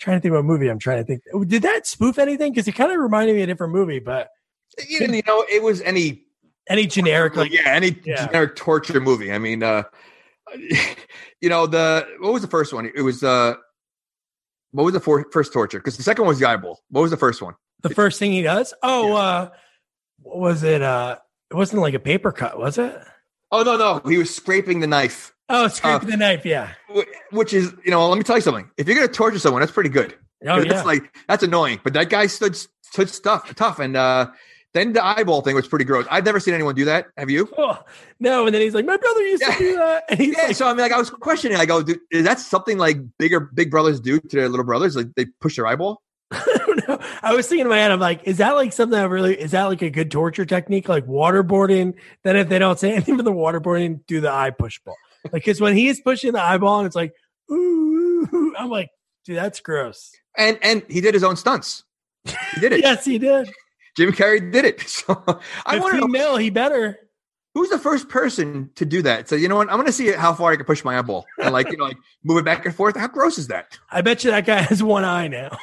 Trying to think of what movie I'm trying to think. Did that spoof anything? Because it kind of reminded me of a different movie, but You know, you know, it was any any generic like yeah, any Yeah. generic torture movie. I mean, uh you know, the what was the first one? It was uh what was the for, first torture? Because the second one was the eyeball. What was the first one? the first thing he does. Oh, Yeah. uh what was it? Uh it wasn't like a paper cut, was it? Oh no, no, he was scraping the knife, Oh, scraping Uh, the knife, yeah. Wh- which is you know. Let me tell you something. If you're gonna torture someone, that's pretty good. Oh, that's like that's annoying. But that guy stood stood stuff tough, and uh then the eyeball thing was pretty gross. I've never seen anyone do that. Have you? Oh, no, and then he's like, My brother used Yeah. to do that. And he's Yeah, like, so I mean, like I was questioning. I go, dude, is that something like bigger big brothers do to their little brothers? Like they push their eyeball? I don't know. I was thinking in my head, I'm like, is that like something that really is that like a good torture technique, like waterboarding? Then if they don't say anything for the waterboarding, do the eye push ball. Like, because when he is pushing the eyeball and it's like, ooh, I'm like, dude, that's gross. And and he did his own stunts. He did it. Yes, he did. Jim Carrey did it. So I want to know he better. who's the first person to do that. So you know what? I'm going to see how far I can push my eyeball and like you know like move it back and forth. How gross is that? I bet you that guy has one eye now.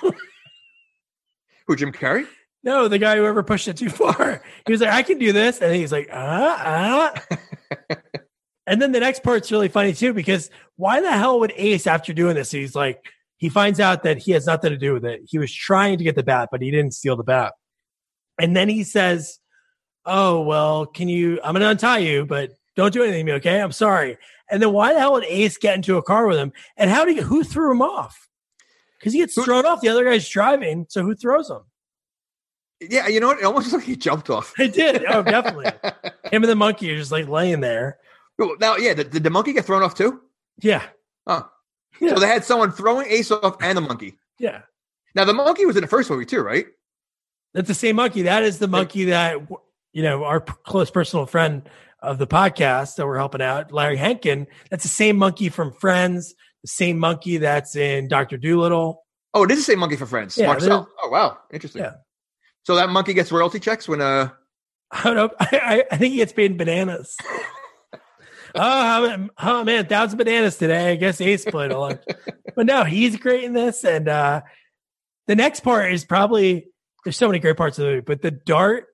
Who Jim Carrey? no, the guy who ever pushed it too far. He was like, I can do this. And he's like, ah, ah. And then the next part's really funny too, because why the hell would Ace, after doing this, he's like, he finds out that he has nothing to do with it. He was trying to get the bat, but he didn't steal the bat. And then he says, Oh, well, can you, I'm going to untie you, but don't do anything to me, okay? I'm sorry. And then why the hell would Ace get into a car with him? And how did he, who threw him off? Because he gets thrown off. The other guy's driving. So who throws him? Yeah, you know what? It almost looks like he jumped off. I did. Oh, definitely. Him and the monkey are just like laying there. Well, now, yeah, did, did the monkey get thrown off too? Yeah. Oh, Yeah. so they had someone throwing Ace off and the monkey. Yeah. Now the monkey was in the first movie too, right? That's the same monkey. That is the monkey that, you know, our p- close personal friend of the podcast that we're helping out, Larry Henkin. That's the same monkey from Friends, the same monkey that's in Dr. Dolittle. Oh, it is the same monkey for Friends. Yeah, Marcel. Oh, wow, interesting. Yeah. So that monkey gets royalty checks when uh I don't know. I, I, I think he gets paid in bananas. oh, oh, man, thousand bananas today. I guess Ace played a lot. but no, he's great in this. And uh the next part is probably there's so many great parts of the movie, but the dart,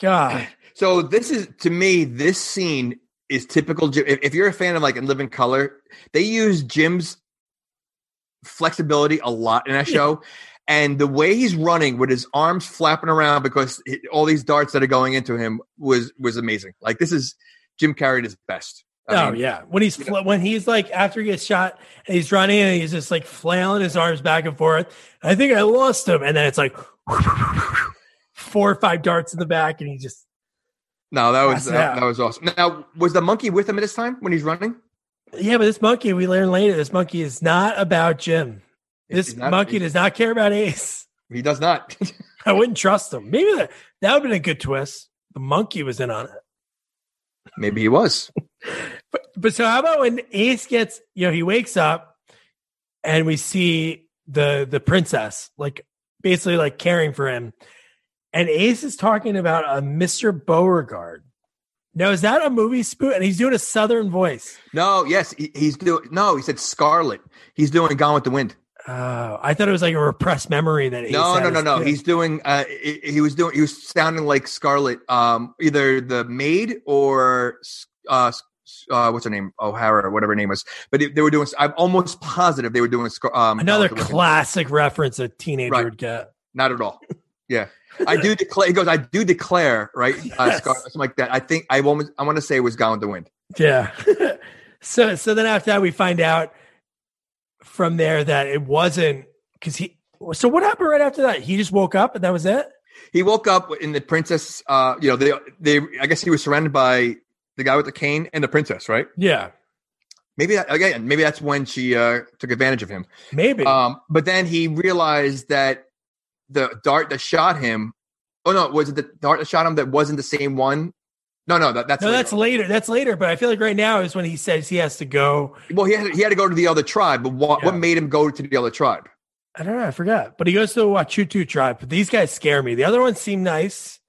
God. So this is to me, this scene is typical. Jim. If, if you're a fan of like and Live In Living Color, they use Jim's flexibility a lot in that show, and the way he's running with his arms flapping around because all these darts that are going into him was was amazing. Like this is Jim Carrey his best. I oh mean, yeah, when he's fl- when he's like after he gets shot and he's running and he's just like flailing his arms back and forth. I think I lost him, and then it's like four or five darts in the back, and he just No, that was that, that was awesome. Now, was the monkey with him at this time when he's running? yeah. But this monkey, we learn later, this monkey is not about Jim. This not- monkey does not care about Ace. He does not. I wouldn't trust him. Maybe that that would have been a good twist. The monkey was in on it. Maybe he was. But, but so how about when Ace gets, you know, he wakes up and we see the the princess like basically like caring for him. And Ace is talking about a Mr. Beauregard. Now, is that a movie spook? And he's doing a southern voice. No, yes, he, he's doing. No, he said Scarlett. He's doing Gone with the Wind. Oh, I thought it was like a repressed memory that No, no, no, no. He's doing. Uh, he, he was doing. He was sounding like Scarlett. Um, either the maid or uh, uh, what's her name? O'Hara or whatever her name was. But they, they were doing. I'm almost positive they were doing. Um, another Gone with the classic reference a teenager Right. would get. Not at all. Yeah, I do declare. He goes. I do declare. Right, uh, Scar- something like that. I think I want. I want to say it was Gone with the Wind. Yeah. so so then after that we find out from there that it wasn't because he so what happened right after that? He just woke up and that was it? He woke up in the princess. Uh, you know, they they. I guess he was surrounded by the guy with the cane and the princess. Right. Yeah. Maybe that, again. Maybe that's when she uh, took advantage of him. Maybe. Um, but then he realized that the dart that shot him. Oh no, was it the dart that shot him that wasn't the same one? No, no, that, that's no, later. that's later. That's later, but I feel like right now is when he says he has to go. well. He had he had to go to the other tribe, but what, what made him go to the other tribe? I don't know. I forgot. But he goes to the Wachootoo tribe. But these guys scare me. The other ones seem nice.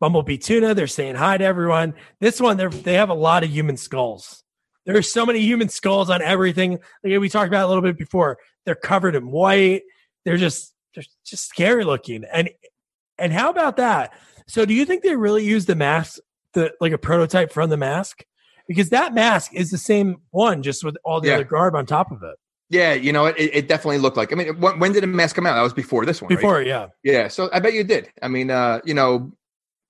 Bumblebee Tuna, they're saying hi to everyone. This one, they they have a lot of human skulls. There's so many human skulls on everything. Like we talked about a little bit before. They're covered in white. They're just they're just scary looking. And and how about that? So do you think they really use the mask, the like a prototype from the mask? Because that mask is the same one, just with all the Yeah. other garb on top of it. Yeah, you know, it, it definitely looked like. I mean, when, when did the mask come out? That was before this one, right? Before, yeah. Yeah, so I bet you did. I mean, uh, you know,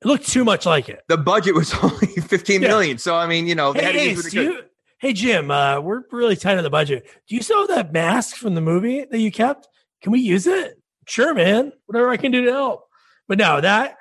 It looked too much like it. the budget was only fifteen Yeah. million. So I mean, you know, they had to Hey, Ace, you, hey Jim, uh, we're really tight on the budget. Do you still have that mask from the movie that you kept? Can we use it? Sure, man. Whatever I can do to help. But no, that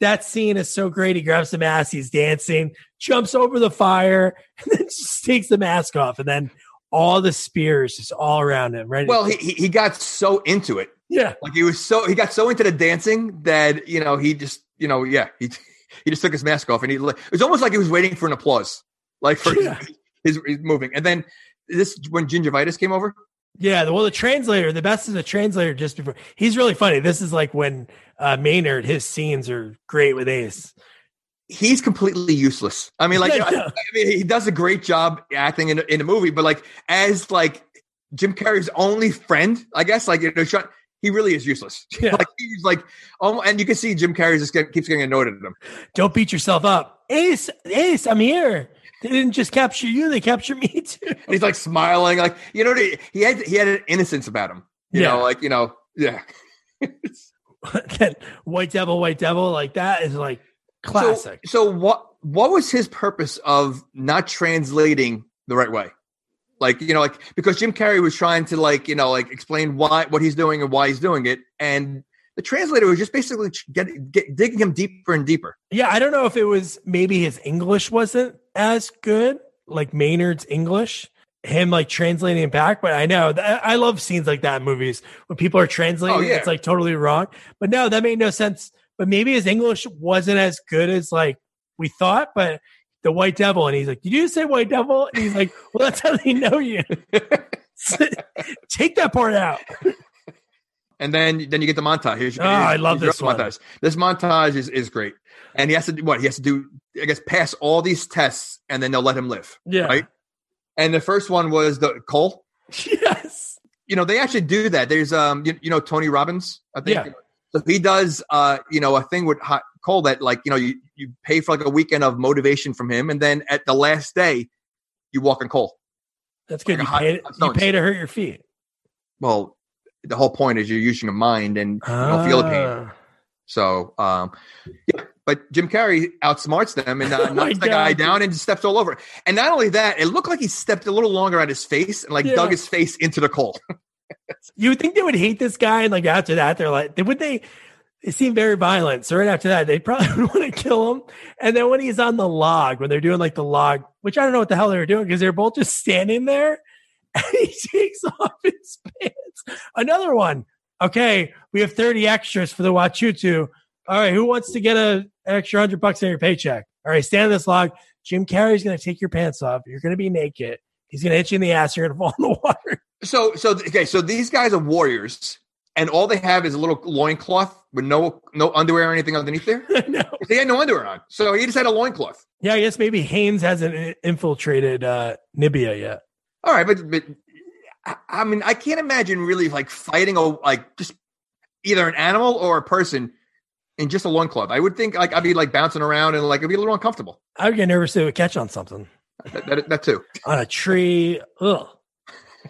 that scene is so great. He grabs the mask, he's dancing, jumps over the fire, and then just takes the mask off, and then all the spears just all around him. Right? Well, he he got so into it, yeah, like he was so he got so into the dancing that you know he just you know yeah he he just took his mask off and he it was almost like he was waiting for an applause, like for Yeah. his, his moving. And then this when gingivitis came over. Yeah. Well, the translator, the best is the translator. Just before he's really funny. This is like when uh, Maynard, his scenes are great with Ace. he's completely useless. I mean, like, Yeah, I. I mean, he does a great job acting in in a movie, but like as like Jim Carrey's only friend, I guess, like you know, Sean, he really is useless. Yeah. like he's like, oh, and you can see Jim Carrey just get, keeps getting annoyed at him. Don't beat yourself up. Ace, Ace, I'm here. They didn't just capture you, they captured me too. And he's like smiling, like you know, he he had he had an innocence about him. You Yeah. know, like you know, yeah. that White Devil, White Devil, like that is like classic. So, so what what was his purpose of not translating the right way? Like you know, like because Jim Carrey was trying to like you know like explain why what he's doing and why he's doing it, and the translator was just basically get, get digging him deeper and deeper. yeah, I don't know if it was maybe his English wasn't as good, like Maynard's English, him like translating it back. But I know that I love scenes like that in movies when people are translating, Oh, yeah. it's like totally wrong. But no, that made no sense. But maybe his English wasn't as good as like we thought, but the White Devil, and he's like, Did you say White Devil? And he's like, Well, that's how they know you. Take that part out. And then then you get the montage. Here's, Oh, I love here's this one. montage. This montage is is great, and he has to do what he has to do. I guess pass all these tests, and then they'll let him live. Yeah. Right. And the first one was the coal. Yes. you know they actually do that there's um you, you know tony robbins i think Yeah. so he does uh you know a thing with hot coal that like you know you you pay for like a weekend of motivation from him and then at the last day you walk on coal That's good. Like You pay, hot you pay to hurt your feet. well the whole point is you're using your mind and you don't feel the pain Ah. so um yeah but jim carrey outsmarts them and uh, Oh knocks the guy down and steps all over and not only that it looked like he stepped a little longer on his face and like Yeah. dug his face into the coal You would think they would hate this guy, and like after that, they're like, would they? It seemed very violent. So right after that, they probably would want to kill him. And then when he's on the log, when they're doing like the log, which I don't know what the hell they were doing because they're both just standing there, and he takes off his pants. Another one. Okay, we have thirty extras for the Wachootoo. All right, who wants to get a an extra hundred bucks in your paycheck? All right, stand on this log. Jim Carrey's going to take your pants off. You're going to be naked. He's going to hit you in the ass. You're going to fall in the water. So so okay, so these guys are warriors, and all they have is a little loincloth with no no underwear or anything underneath there. no. They had no underwear on, so he just had a loincloth. Yeah, I guess maybe Hanes hasn't infiltrated uh, Nibia yet. All right, but but I- I mean, I can't imagine really like fighting a like just either an animal or a person in just a loincloth. I would think like I'd be like bouncing around and like it'd be a little uncomfortable. I would get nervous it would catch on something, That, that, that too. on a tree. Ugh.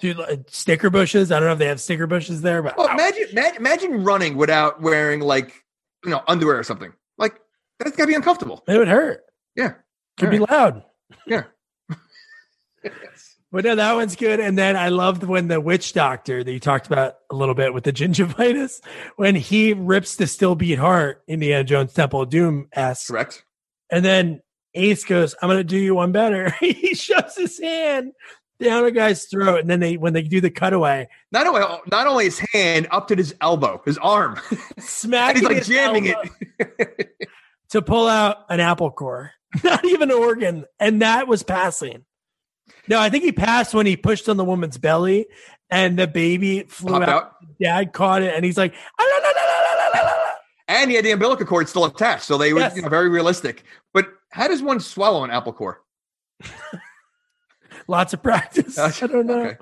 Dude, like, sticker bushes. I don't know if they have sticker bushes there, but Well, imagine, imagine imagine running without wearing like you know underwear or something. Like that's gotta be uncomfortable. it would hurt. Yeah. It could be loud. Yeah. But no, that one's good. And then I loved when the witch doctor that you talked about a little bit with the gingivitis, when he rips the still beat heart Indiana Jones Temple of Doom s Correct. And then Ace goes, I'm going to do you one better. he shoves his hand down a guy's throat. And then they, when they do the cutaway, Not only not only his hand up to his elbow, his arm, smacking he's like jamming it. to pull out an apple core, not even an organ. And that was passing. No, I think he passed when he pushed on the woman's belly, and the baby flew out. out. Dad caught it, and he's like, ah, la, la, la, and he had the umbilical cord still attached, so they yes. were you know, very realistic. But how does one swallow an apple core? Lots of practice. Gosh. I don't know. Okay.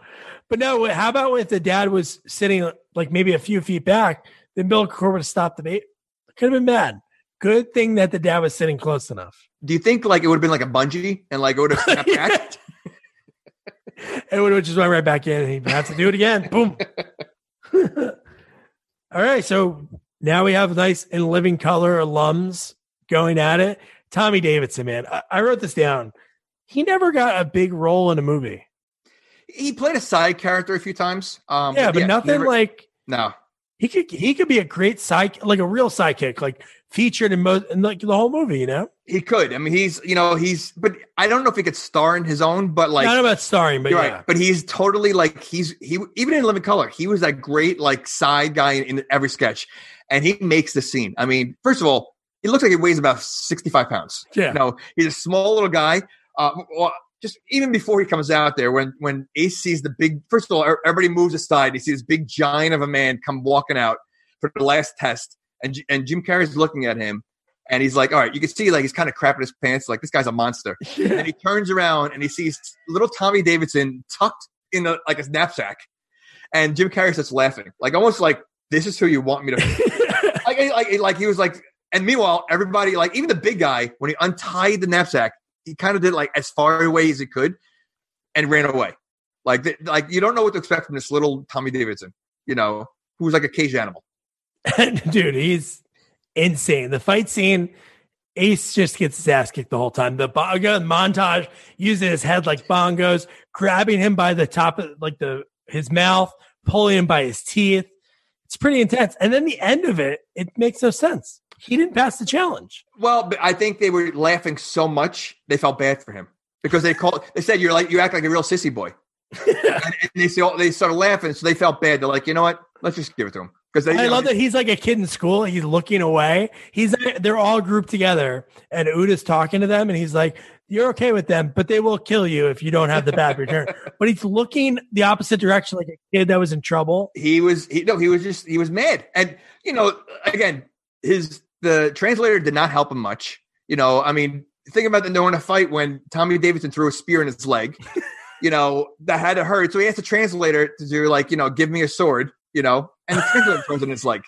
But no, how about if the dad was sitting like maybe a few feet back, the umbilical cord would have stopped the baby. Could have been bad. Good thing that the dad was sitting close enough. Do you think like it would have been like a bungee and like it would have snapped back? It would just went right back in and he'd have to do it again. Boom. All right. So now we have nice in living color alums going at it. Tommy Davidson, man. I, I wrote this down. He never got a big role in a movie. He played a side character a few times. Um, Yeah, but nothing never- like no. He could he could be a great side like a real sidekick, like featured in most in like the whole movie, you know? He could. I mean, he's you know he's, but I don't know if he could star in his own. But like, Not about starring, but yeah. right. But he's totally like he's he even in Living Color, he was that great like side guy in, in every sketch, and he makes the scene. I mean, first of all, he looks like he weighs about sixty five pounds. Yeah. You know, he's a small little guy. Uh, well, just even before he comes out there, when when Ace sees the big, first of all, er- everybody moves aside. He sees this big giant of a man come walking out for the last test, and and Jim Carrey's looking at him, and he's like, all right, you can see like he's kind of crapping his pants, like this guy's a monster. And he turns around and he sees little Tommy Davidson tucked in a, like a knapsack, and Jim Carrey starts laughing, like almost like this is who you want me to like, like, like he was like, and meanwhile, everybody, like even the big guy, when he untied the knapsack, he kind of did like as far away as he could and ran away. Like, like you don't know what to expect from this little Tommy Davidson, you know, who's like a cage animal. Dude, he's insane. The fight scene, Ace just gets his ass kicked the whole time. The bongo montage using his head like bongos, grabbing him by the top of like the his mouth, pulling him by his teeth. It's pretty intense. And then the end of it, it makes no sense. He didn't pass the challenge. Well, I think they were laughing so much they felt bad for him because they called. They said you're like you act like a real sissy boy, and, and they saw, they started laughing, so they felt bad. They're like, you know what? Let's just give it to him because. I know, love that he's like a kid in school. He's looking away. He's they're all grouped together, and Ouda's talking to them, and he's like, "You're okay with them, but they will kill you if you don't have the bad return." but he's looking the opposite direction, like a kid that was in trouble. he was he no he was just he was mad and you know again his the translator did not help him much you know i mean think about the knowing a fight when tommy davidson threw a spear in his leg you know that had to hurt so he asked the translator to do like you know give me a sword you know and the translator throws it in his leg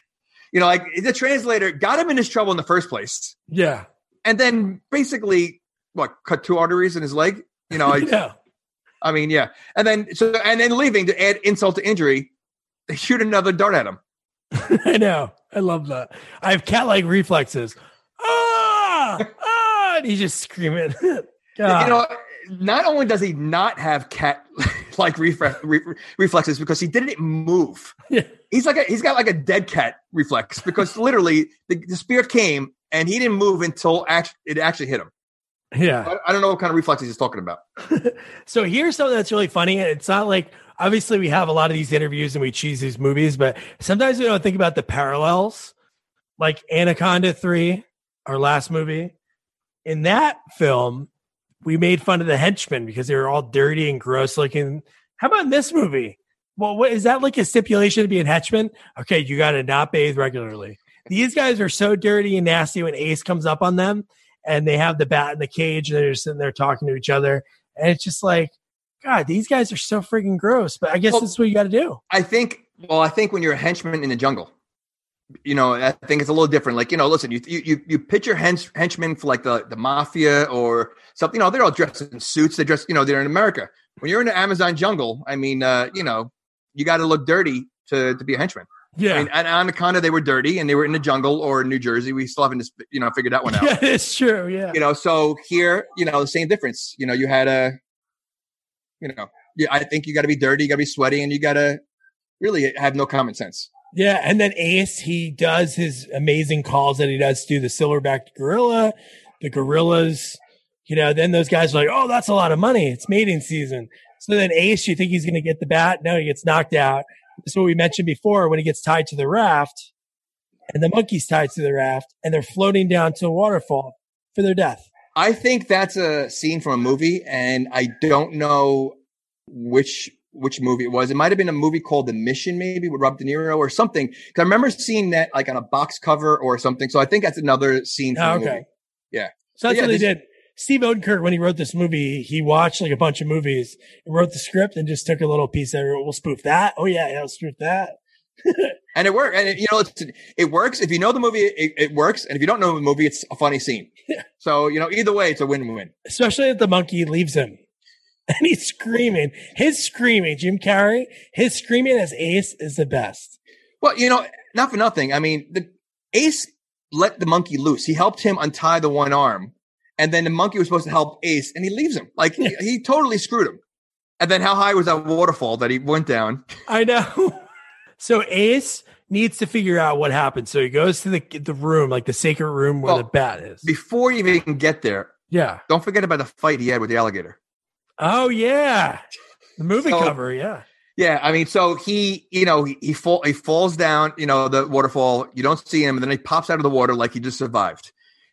you know like the translator got him in his trouble in the first place Yeah, and then basically what cut two arteries in his leg you know like, yeah. I mean, yeah. And then so and then leaving to add insult to injury, they shoot another dart at him. I know. I love that. I have cat-like reflexes. Ah, ah! And he's just screaming. God. You know, not only does he not have cat like re- reflexes because he didn't move. Yeah. He's like a, he's got like a dead cat reflex because literally the, the spear came and he didn't move until act- it actually hit him. yeah. I, I don't know what kind of reflexes he's talking about. So here's something that's really funny. It's not like obviously we have a lot of these interviews and we choose these movies, but sometimes we don't think about the parallels. Like Anaconda 3, our last movie. In that film, we made fun of the henchmen because they were all dirty and gross looking. How about in this movie? Well, what is that like a stipulation to be a henchman? Okay, you got to not bathe regularly. These guys are so dirty and nasty when Ace comes up on them and they have the bat in the cage and they're just sitting there talking to each other. And it's just like, God, these guys are so freaking gross. But I guess Well- that's what you got to do. I think. Well, I think when you're a henchman in the jungle, you know, I think it's a little different. Like, you know, listen, you you you, you picture hench, henchmen for like the the mafia or something. You know, they're all dressed in suits. They dress, you know, they're in America. When you're in the Amazon jungle, I mean, uh, you know, you got to look dirty to to be a henchman. Yeah. I mean, at Anaconda, they were dirty and they were in the jungle or in New Jersey. We still haven't, you know, figured that one out. yeah, it's true. Yeah. You know, so here, you know, the same difference. You know, you had a, you know, yeah, I think you got to be dirty, you got to be sweaty, and you got to really have no common sense. Yeah, and then Ace, he does his amazing calls that he does to the silverback gorilla, the gorillas. You know, then those guys are like, "Oh, that's a lot of money. It's mating season." So then Ace, you think he's going to get the bat? No, he gets knocked out. This is what we mentioned before when he gets tied to the raft, and the monkey's tied to the raft, and they're floating down to a waterfall for their death. I think that's a scene from a movie, and I don't know which which movie it was. It might have been a movie called The Mission, maybe with Rob De Niro or something. Because I remember seeing that like on a box cover or something. So I think that's another scene. Oh, okay. Yeah. So that's Yeah, what they did. Steve Oedekerk, when he wrote this movie, he watched like a bunch of movies and wrote the script and just took a little piece of it. We'll spoof that. Oh yeah, yeah, we'll spoof that. And it worked. And it, you know, it's, it works. If you know the movie, it, it works. And if you don't know the movie, it's a funny scene. So, you know, either way, it's a win-win. Especially if the monkey leaves him and he's screaming. His screaming, Jim Carrey, his screaming as Ace is the best. Well, you know, not for nothing. I mean, the Ace let the monkey loose. He helped him untie the one arm. And then the monkey was supposed to help Ace and he leaves him. Like he, he totally screwed him. And then how high was that waterfall that he went down? I know. So Ace needs to figure out what happened. So he goes to the the room, like the sacred room where Well, the bat is. Before you even get there, yeah. don't forget about the fight he had with the alligator. Oh yeah. The movie So- cover, yeah. Yeah, I mean, so he, you know, he he, fall, he falls down, you know, the waterfall. You don't see him, and then he pops out of the water like he just survived,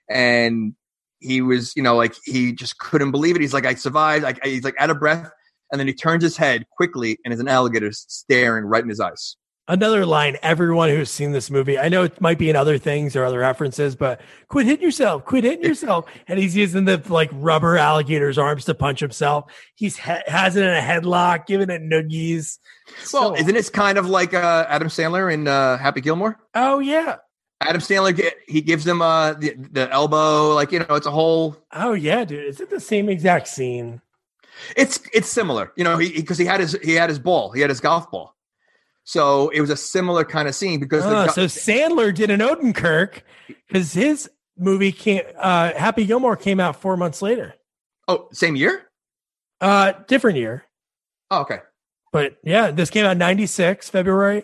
and he was, you know, like he just couldn't believe it. He's like, I survived. Like he's like out of breath, and then he turns his head quickly, and there's an alligator staring right in his eyes. Another line, everyone who's seen this movie, I know it might be in other things or other references, but quit hitting yourself, quit hitting yourself. and he's using the like rubber alligator's arms to punch himself. He's ha- has it in a headlock, giving it noogies. Well, So- isn't it kind of like uh, Adam Sandler in uh, Happy Gilmore? oh yeah. Adam sandler he gives him uh, the the elbow, like you know, it's a whole. Oh yeah, dude. Is it the same exact scene? It's it's similar, you know, he because he, had his he had his ball, he had his golf ball, so it was a similar kind of scene because Oh, go- so Sandler did an Oedekerk because his movie came uh Happy Gilmore came out four months later. oh same year. Uh different year. Oh, okay. But yeah, this came out 96, February.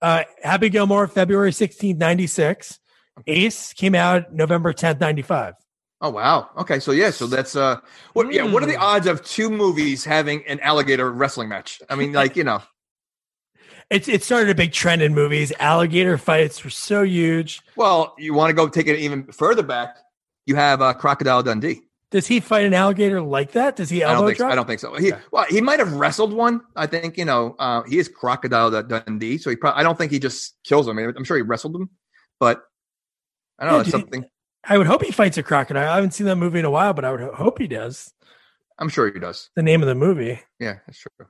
Uh, Happy Gilmore, February 16th, 96. Ace came out November 10th, 95. Oh wow. Okay, so yeah, so that's uh, what? Yeah, what are the Hmm. odds of two movies having an alligator wrestling match? I mean, like you know, It, it started a big trend in movies. Alligator fights were so huge. well, you want to go take it even further back? You have uh, Crocodile Dundee. Does he fight an alligator like that? Does he I elbow don't think. So. I don't think so. He Okay. well, he might have wrestled one. I think you know, uh, he is Crocodile Dundee, so he. Probably, I don't think he just kills him. I'm sure he wrestled him, but I don't know. Yeah, you- something. I would hope he fights a crocodile. I haven't seen that movie in a while, but I would ho- hope he does. I'm sure he does. The name of the movie. Yeah, that's true.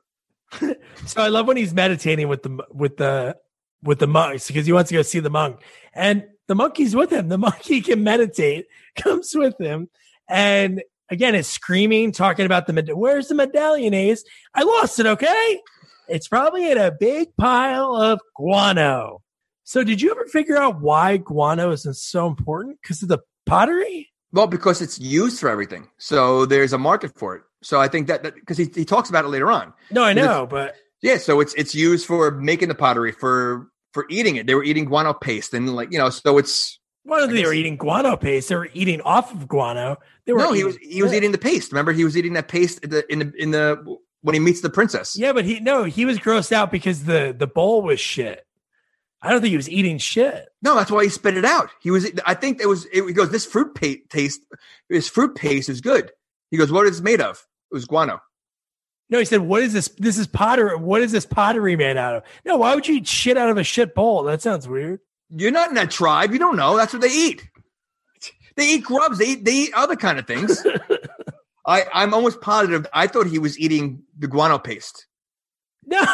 So I love when he's meditating with the with the with the monks because he wants to go see the monk, and the monkey's with him. The monkey can meditate, comes with him, and again is screaming, talking about the med- where's the medallion? Ace, I lost it. Okay, it's probably in a big pile of guano. So did you ever figure out why guano is so important? Because of the pottery. Well, because it's used for everything, so there's a market for it. So I think that because he, he talks about it later on. No, I know, but Yeah, so it's it's used for making the pottery for for eating it. They were eating guano paste and like you know, so it's one of I they were eating guano paste. They were eating off of guano. They were no, he was he was eating the paste. Remember, he was eating that paste in the in the, in the when he meets the princess. Yeah, but he no, he was grossed out because the the bowl was shit. I don't think he was eating shit. No, that's why he spit it out. He was. I think it was. It, he goes, this fruit pa- taste. This fruit paste is good. He goes, what is it made of? It was guano. No, he said, "What is this? This is pottery. What is this pottery made out of?" No, why would you eat shit out of a shit bowl? That sounds weird. You're not in that tribe. You don't know. That's what they eat. They eat grubs. They eat. They eat other kind of things. I I'm almost positive. I thought he was eating the guano paste. No,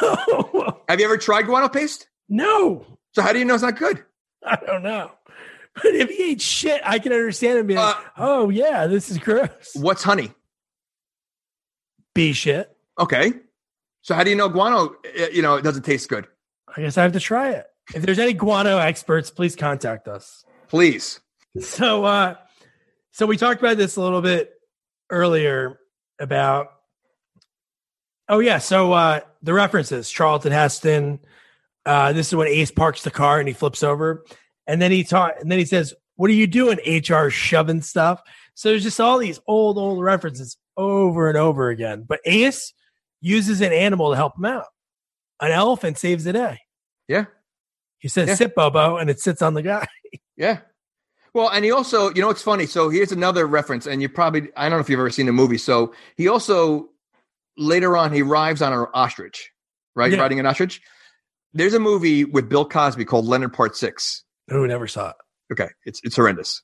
Have you ever tried guano paste? no, So how do you know it's not good? I don't know. But if he ate shit, I can understand him being like, Uh, "Oh yeah, this is gross." What's honey? Bee shit. Okay. So how do you know guano? uh, You know, it doesn't taste good. I guess I have to try it. If there's any guano experts, please contact us. Please. So, uh, so we talked about this a little bit earlier about. Oh yeah, so uh, the references: Charlton Heston. Uh, this is when Ace parks the car and he flips over, and then he taught, and then he says, "What are you doing, HR? Shoving stuff." So there's just all these old, old references over and over again. But Ace uses an animal to help him out. An elephant saves the day. Yeah. He says, Yeah. "Sit, Bobo," and it sits on the guy. Yeah. Well, and he also, you know, it's funny. So here's another reference, and you probably, I don't know if you've ever seen the movie. So he also later on he arrives on an ostrich, right? Yeah. Riding an ostrich. There's a movie with Bill Cosby called Leonard Part Six. Who never saw it? Okay, it's it's horrendous,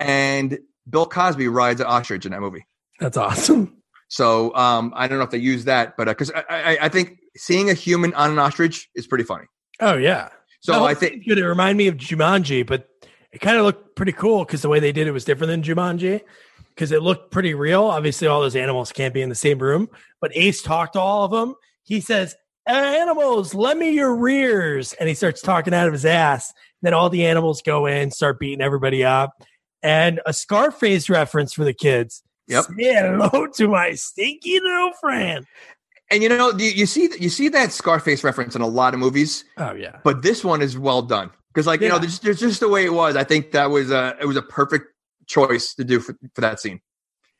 and Bill Cosby rides an ostrich in that movie. That's awesome. So um, I don't know if they use that, but because I, I I think seeing a human on an ostrich is pretty funny. Oh yeah. So I think good. It reminded me of Jumanji, but it kind of looked pretty cool because the way they did it was different than Jumanji. Because it looked pretty real. Obviously, all those animals can't be in the same room, but Ace talked to all of them. He says, "Animals, lend me your rears," and he starts talking out of his ass. Then all the animals go in, start beating everybody up, and a Scarface reference for the kids. Yep. Say hello to my stinky little friend. and you know you, you see you see that Scarface reference in a lot of movies, Oh yeah. but this one is well done because like you know Yeah. there's, there's just the way it was. I think that was a it was a perfect choice to do for, for that scene.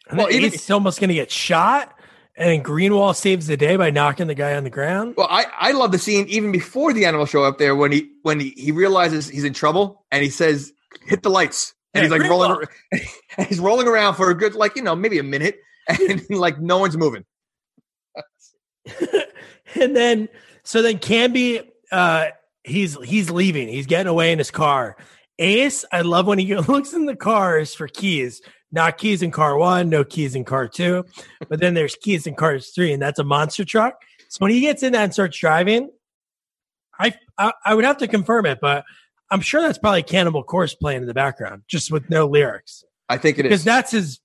And Well, even- Ace almost going to get shot, and then Greenwall saves the day by knocking the guy on the ground. Well, I, I love the scene even before the animals show up there when he when he, he realizes he's in trouble and he says, "Hit the lights," and Yeah, he's like rolling, he's rolling around for a good like you know maybe a minute, and like no one's moving. and then, so then Cadby, uh, he's he's leaving. He's getting away in his car. Ace, I love when he looks in the cars for keys. Not keys in car one, no keys in car two, but then there's keys in car three, and that's a monster truck. So when he gets in that and starts driving, I, I I would have to confirm it, but I'm sure that's probably Cannibal Corpse playing in the background, just with no lyrics. I think it because is. that's his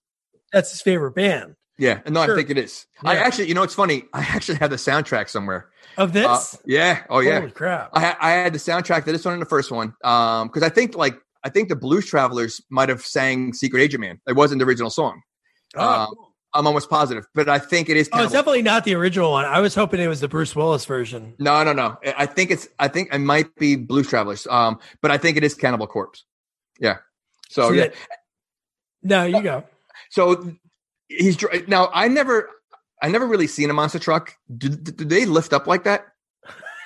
that's his favorite band yeah, no, Sure. I think it is. I actually, you know, it's funny. I actually have the soundtrack somewhere. of this. Uh, yeah. Oh yeah. Holy crap! I, I had the soundtrack to this one and the first one um because I think like I think the Blues Travelers might have sang Secret Agent Man. It wasn't the original song. oh, um, cool. I'm almost positive, but I think it is. Oh, it's definitely not the original one. I was hoping it was the Bruce Willis version. No, no, no. I- I think it's. I think it might be Blues Travelers. Um, but I think it is Cannibal Corpse. Yeah. So So yeah. that- No, you go. So he's now. I never. I never really seen a monster truck. Do, do they lift up like that?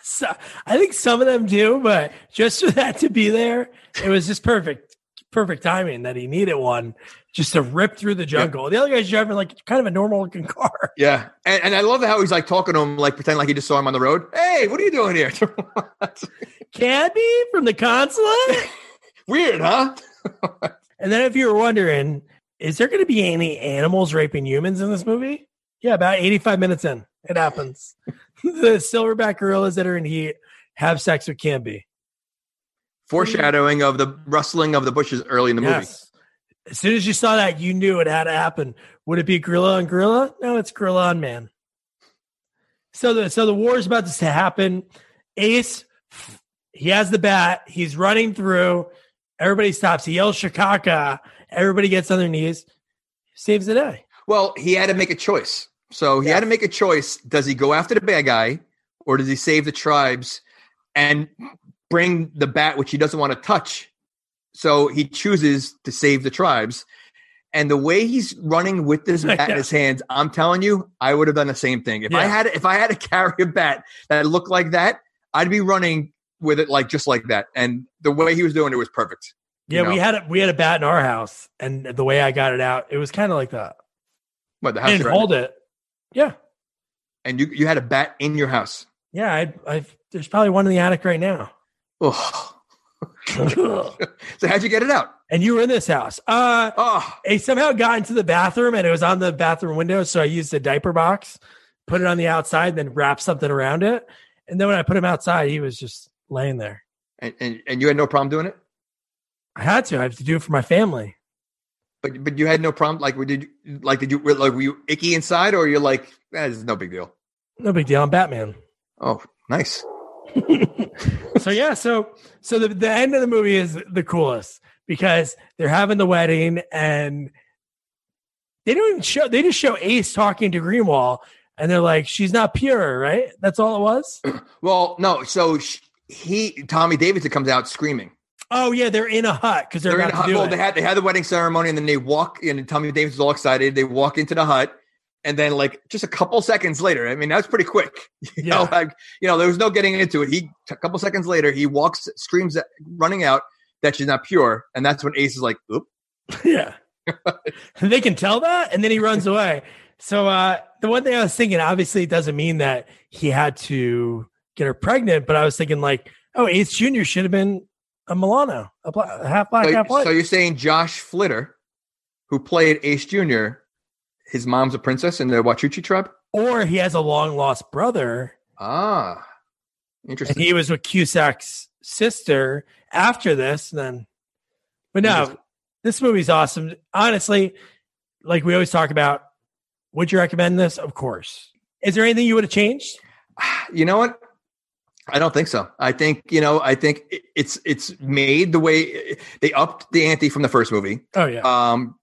So, I think some of them do, but just for that to be there, it was just perfect, perfect timing that he needed one just to rip through the jungle. The other guy's driving like kind of a normal looking car. Yeah. And, and I love how he's like talking to him, like pretend like he just saw him on the road. Hey, what are you doing here? Cadby from the consulate. Weird, huh? And then, if you were wondering, is there going to be any animals raping humans in this movie? Yeah, about 85 minutes in, it happens. the silverback gorillas that are in heat have sex with Cadby. Foreshadowing of the mm-hmm. rustling of the bushes early in the movie. As soon as you saw that, you knew it had to happen. Would it be gorilla on gorilla? No, it's gorilla on man. So the so the war is about to happen. Ace, he has the bat. He's running through. Everybody stops. He yells Shikaka. Everybody gets on their knees. Saves the day. Well, he had to make a choice. So he had to make a choice. Does he go after the bad guy or does he save the tribes and bring the bat, which he doesn't want to touch? So he chooses to save the tribes. And the way he's running with this bat in his hands, I'm telling you, I would have done the same thing. If I Yeah. had if I had to carry a bat that looked like that, I'd be running with it like just like that. And the way he was doing it was perfect. Yeah, You we had a, we had a bat in our house, and the way I got it out, it was kind of like that. What the I house didn't you're hold it. Yeah, and you you had a bat in your house. yeah. I, I've there's probably one in the attic right now. Oh. so how'd you get it out? and you were in this house. Uh, Oh, I somehow got into the bathroom and it was on the bathroom window. So I used a diaper box, put it on the outside, then wrapped something around it. And then when I put him outside, he was just laying there. and, and and you had no problem doing it, I had to. I have to do it for my family. But but you had no problem. Like, did you like did you were, like were you icky inside, or you're like, eh, this is no big deal? No big deal. I'm Batman. Oh, nice. so yeah, so so the, the end of the movie is the coolest because they're having the wedding and they don't even show they just show Ace talking to Greenwall and they're like, she's not pure, right? That's all it was. Well, no. So sh- he Tommy Davidson comes out screaming. Oh yeah, they're in a hut because they're, They're in about a to hut. do Well, it. they had they had the wedding ceremony, and then they walk in, and Tommy Davidson's all excited. They walk into the hut, and then like just a couple seconds later, I mean, that's pretty quick. You Yeah. know, like you know, there was no getting into it. He a couple seconds later, he walks, screams, at, running out. that she's not pure, and that's when Ace is like, "Oop." yeah. they can tell that, and then he runs away. So uh, the one thing I was thinking, obviously, it doesn't mean that he had to get her pregnant, but I was thinking like, oh, Ace Junior should have been a Milano, a, black, a half black, So, half white. so you're saying Josh Flitter, who played Ace Jr., his mom's a princess in the Wachuchi tribe? or he has a long lost brother, Ah, and interesting. he was with Cusack's sister after this. Then, but no, this movie's awesome. Honestly, like we always talk about, would you recommend this? Of course. Is there anything you would have changed? you know what? I don't think so. I think you know. I think it's it's made the way they upped the ante from the first movie. Oh yeah, Um,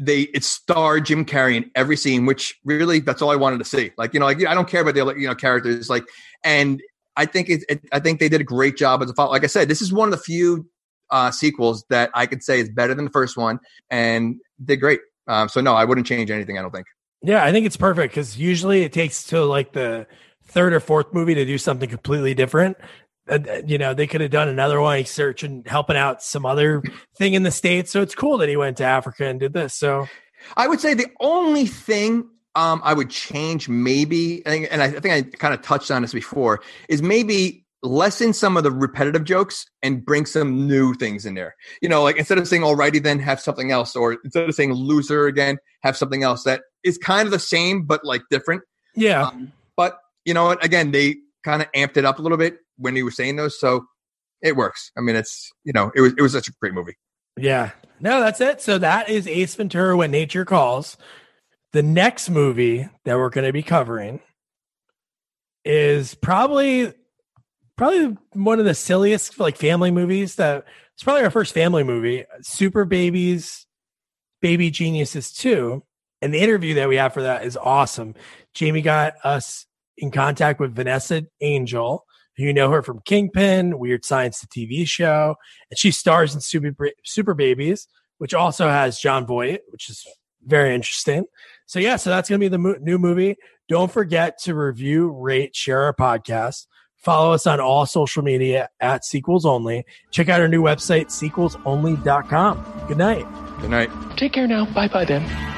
they it starred Jim Carrey in every scene, which really that's all I wanted to see. Like you know, like I don't care about the you know characters. Like, and I think it, it I think they did a great job as a follow. Like I said, this is one of the few uh, sequels that I could say is better than the first one, and did great. Um, so no, I wouldn't change anything. I don't think. yeah. I think it's perfect because usually it takes to like the third or fourth movie to do something completely different. Uh, uh, you know, they could have done another one, he's and helping out some other thing in the states. So it's cool that he went to Africa and did this. So I would say the only thing um, I would change, maybe, and I- think I kind of touched on this before, is maybe lessen some of the repetitive jokes and bring some new things in there. You know, like instead of saying "alrighty," then have something else, or instead of saying "loser" again, have something else that is kind of the same but like different. yeah, Um, you know, what? again, they kind of amped it up a little bit when he was saying those, so it works. I mean, it's you know, it was it was such a great movie. Yeah. No, that's it. So that is Ace Ventura When Nature Calls. The next movie that we're going to be covering is probably probably one of the silliest like family movies that it's probably our first family movie, Superbabies Baby Geniuses 2. And the interview that we have for that is awesome. Jamie got us in contact with Vanessa Angel. You know her from Kingpin, Weird Science, the TV show, and she stars in Super, Superbabies, which also has Jon Voight, which is very interesting. So yeah, so that's gonna be the mo- new movie. Don't forget to review, rate, share our podcast. Follow us on all social media at Sequels Only. Check out our new website, sequelsonly.com. Good night. Good night. Take care now. Bye bye then.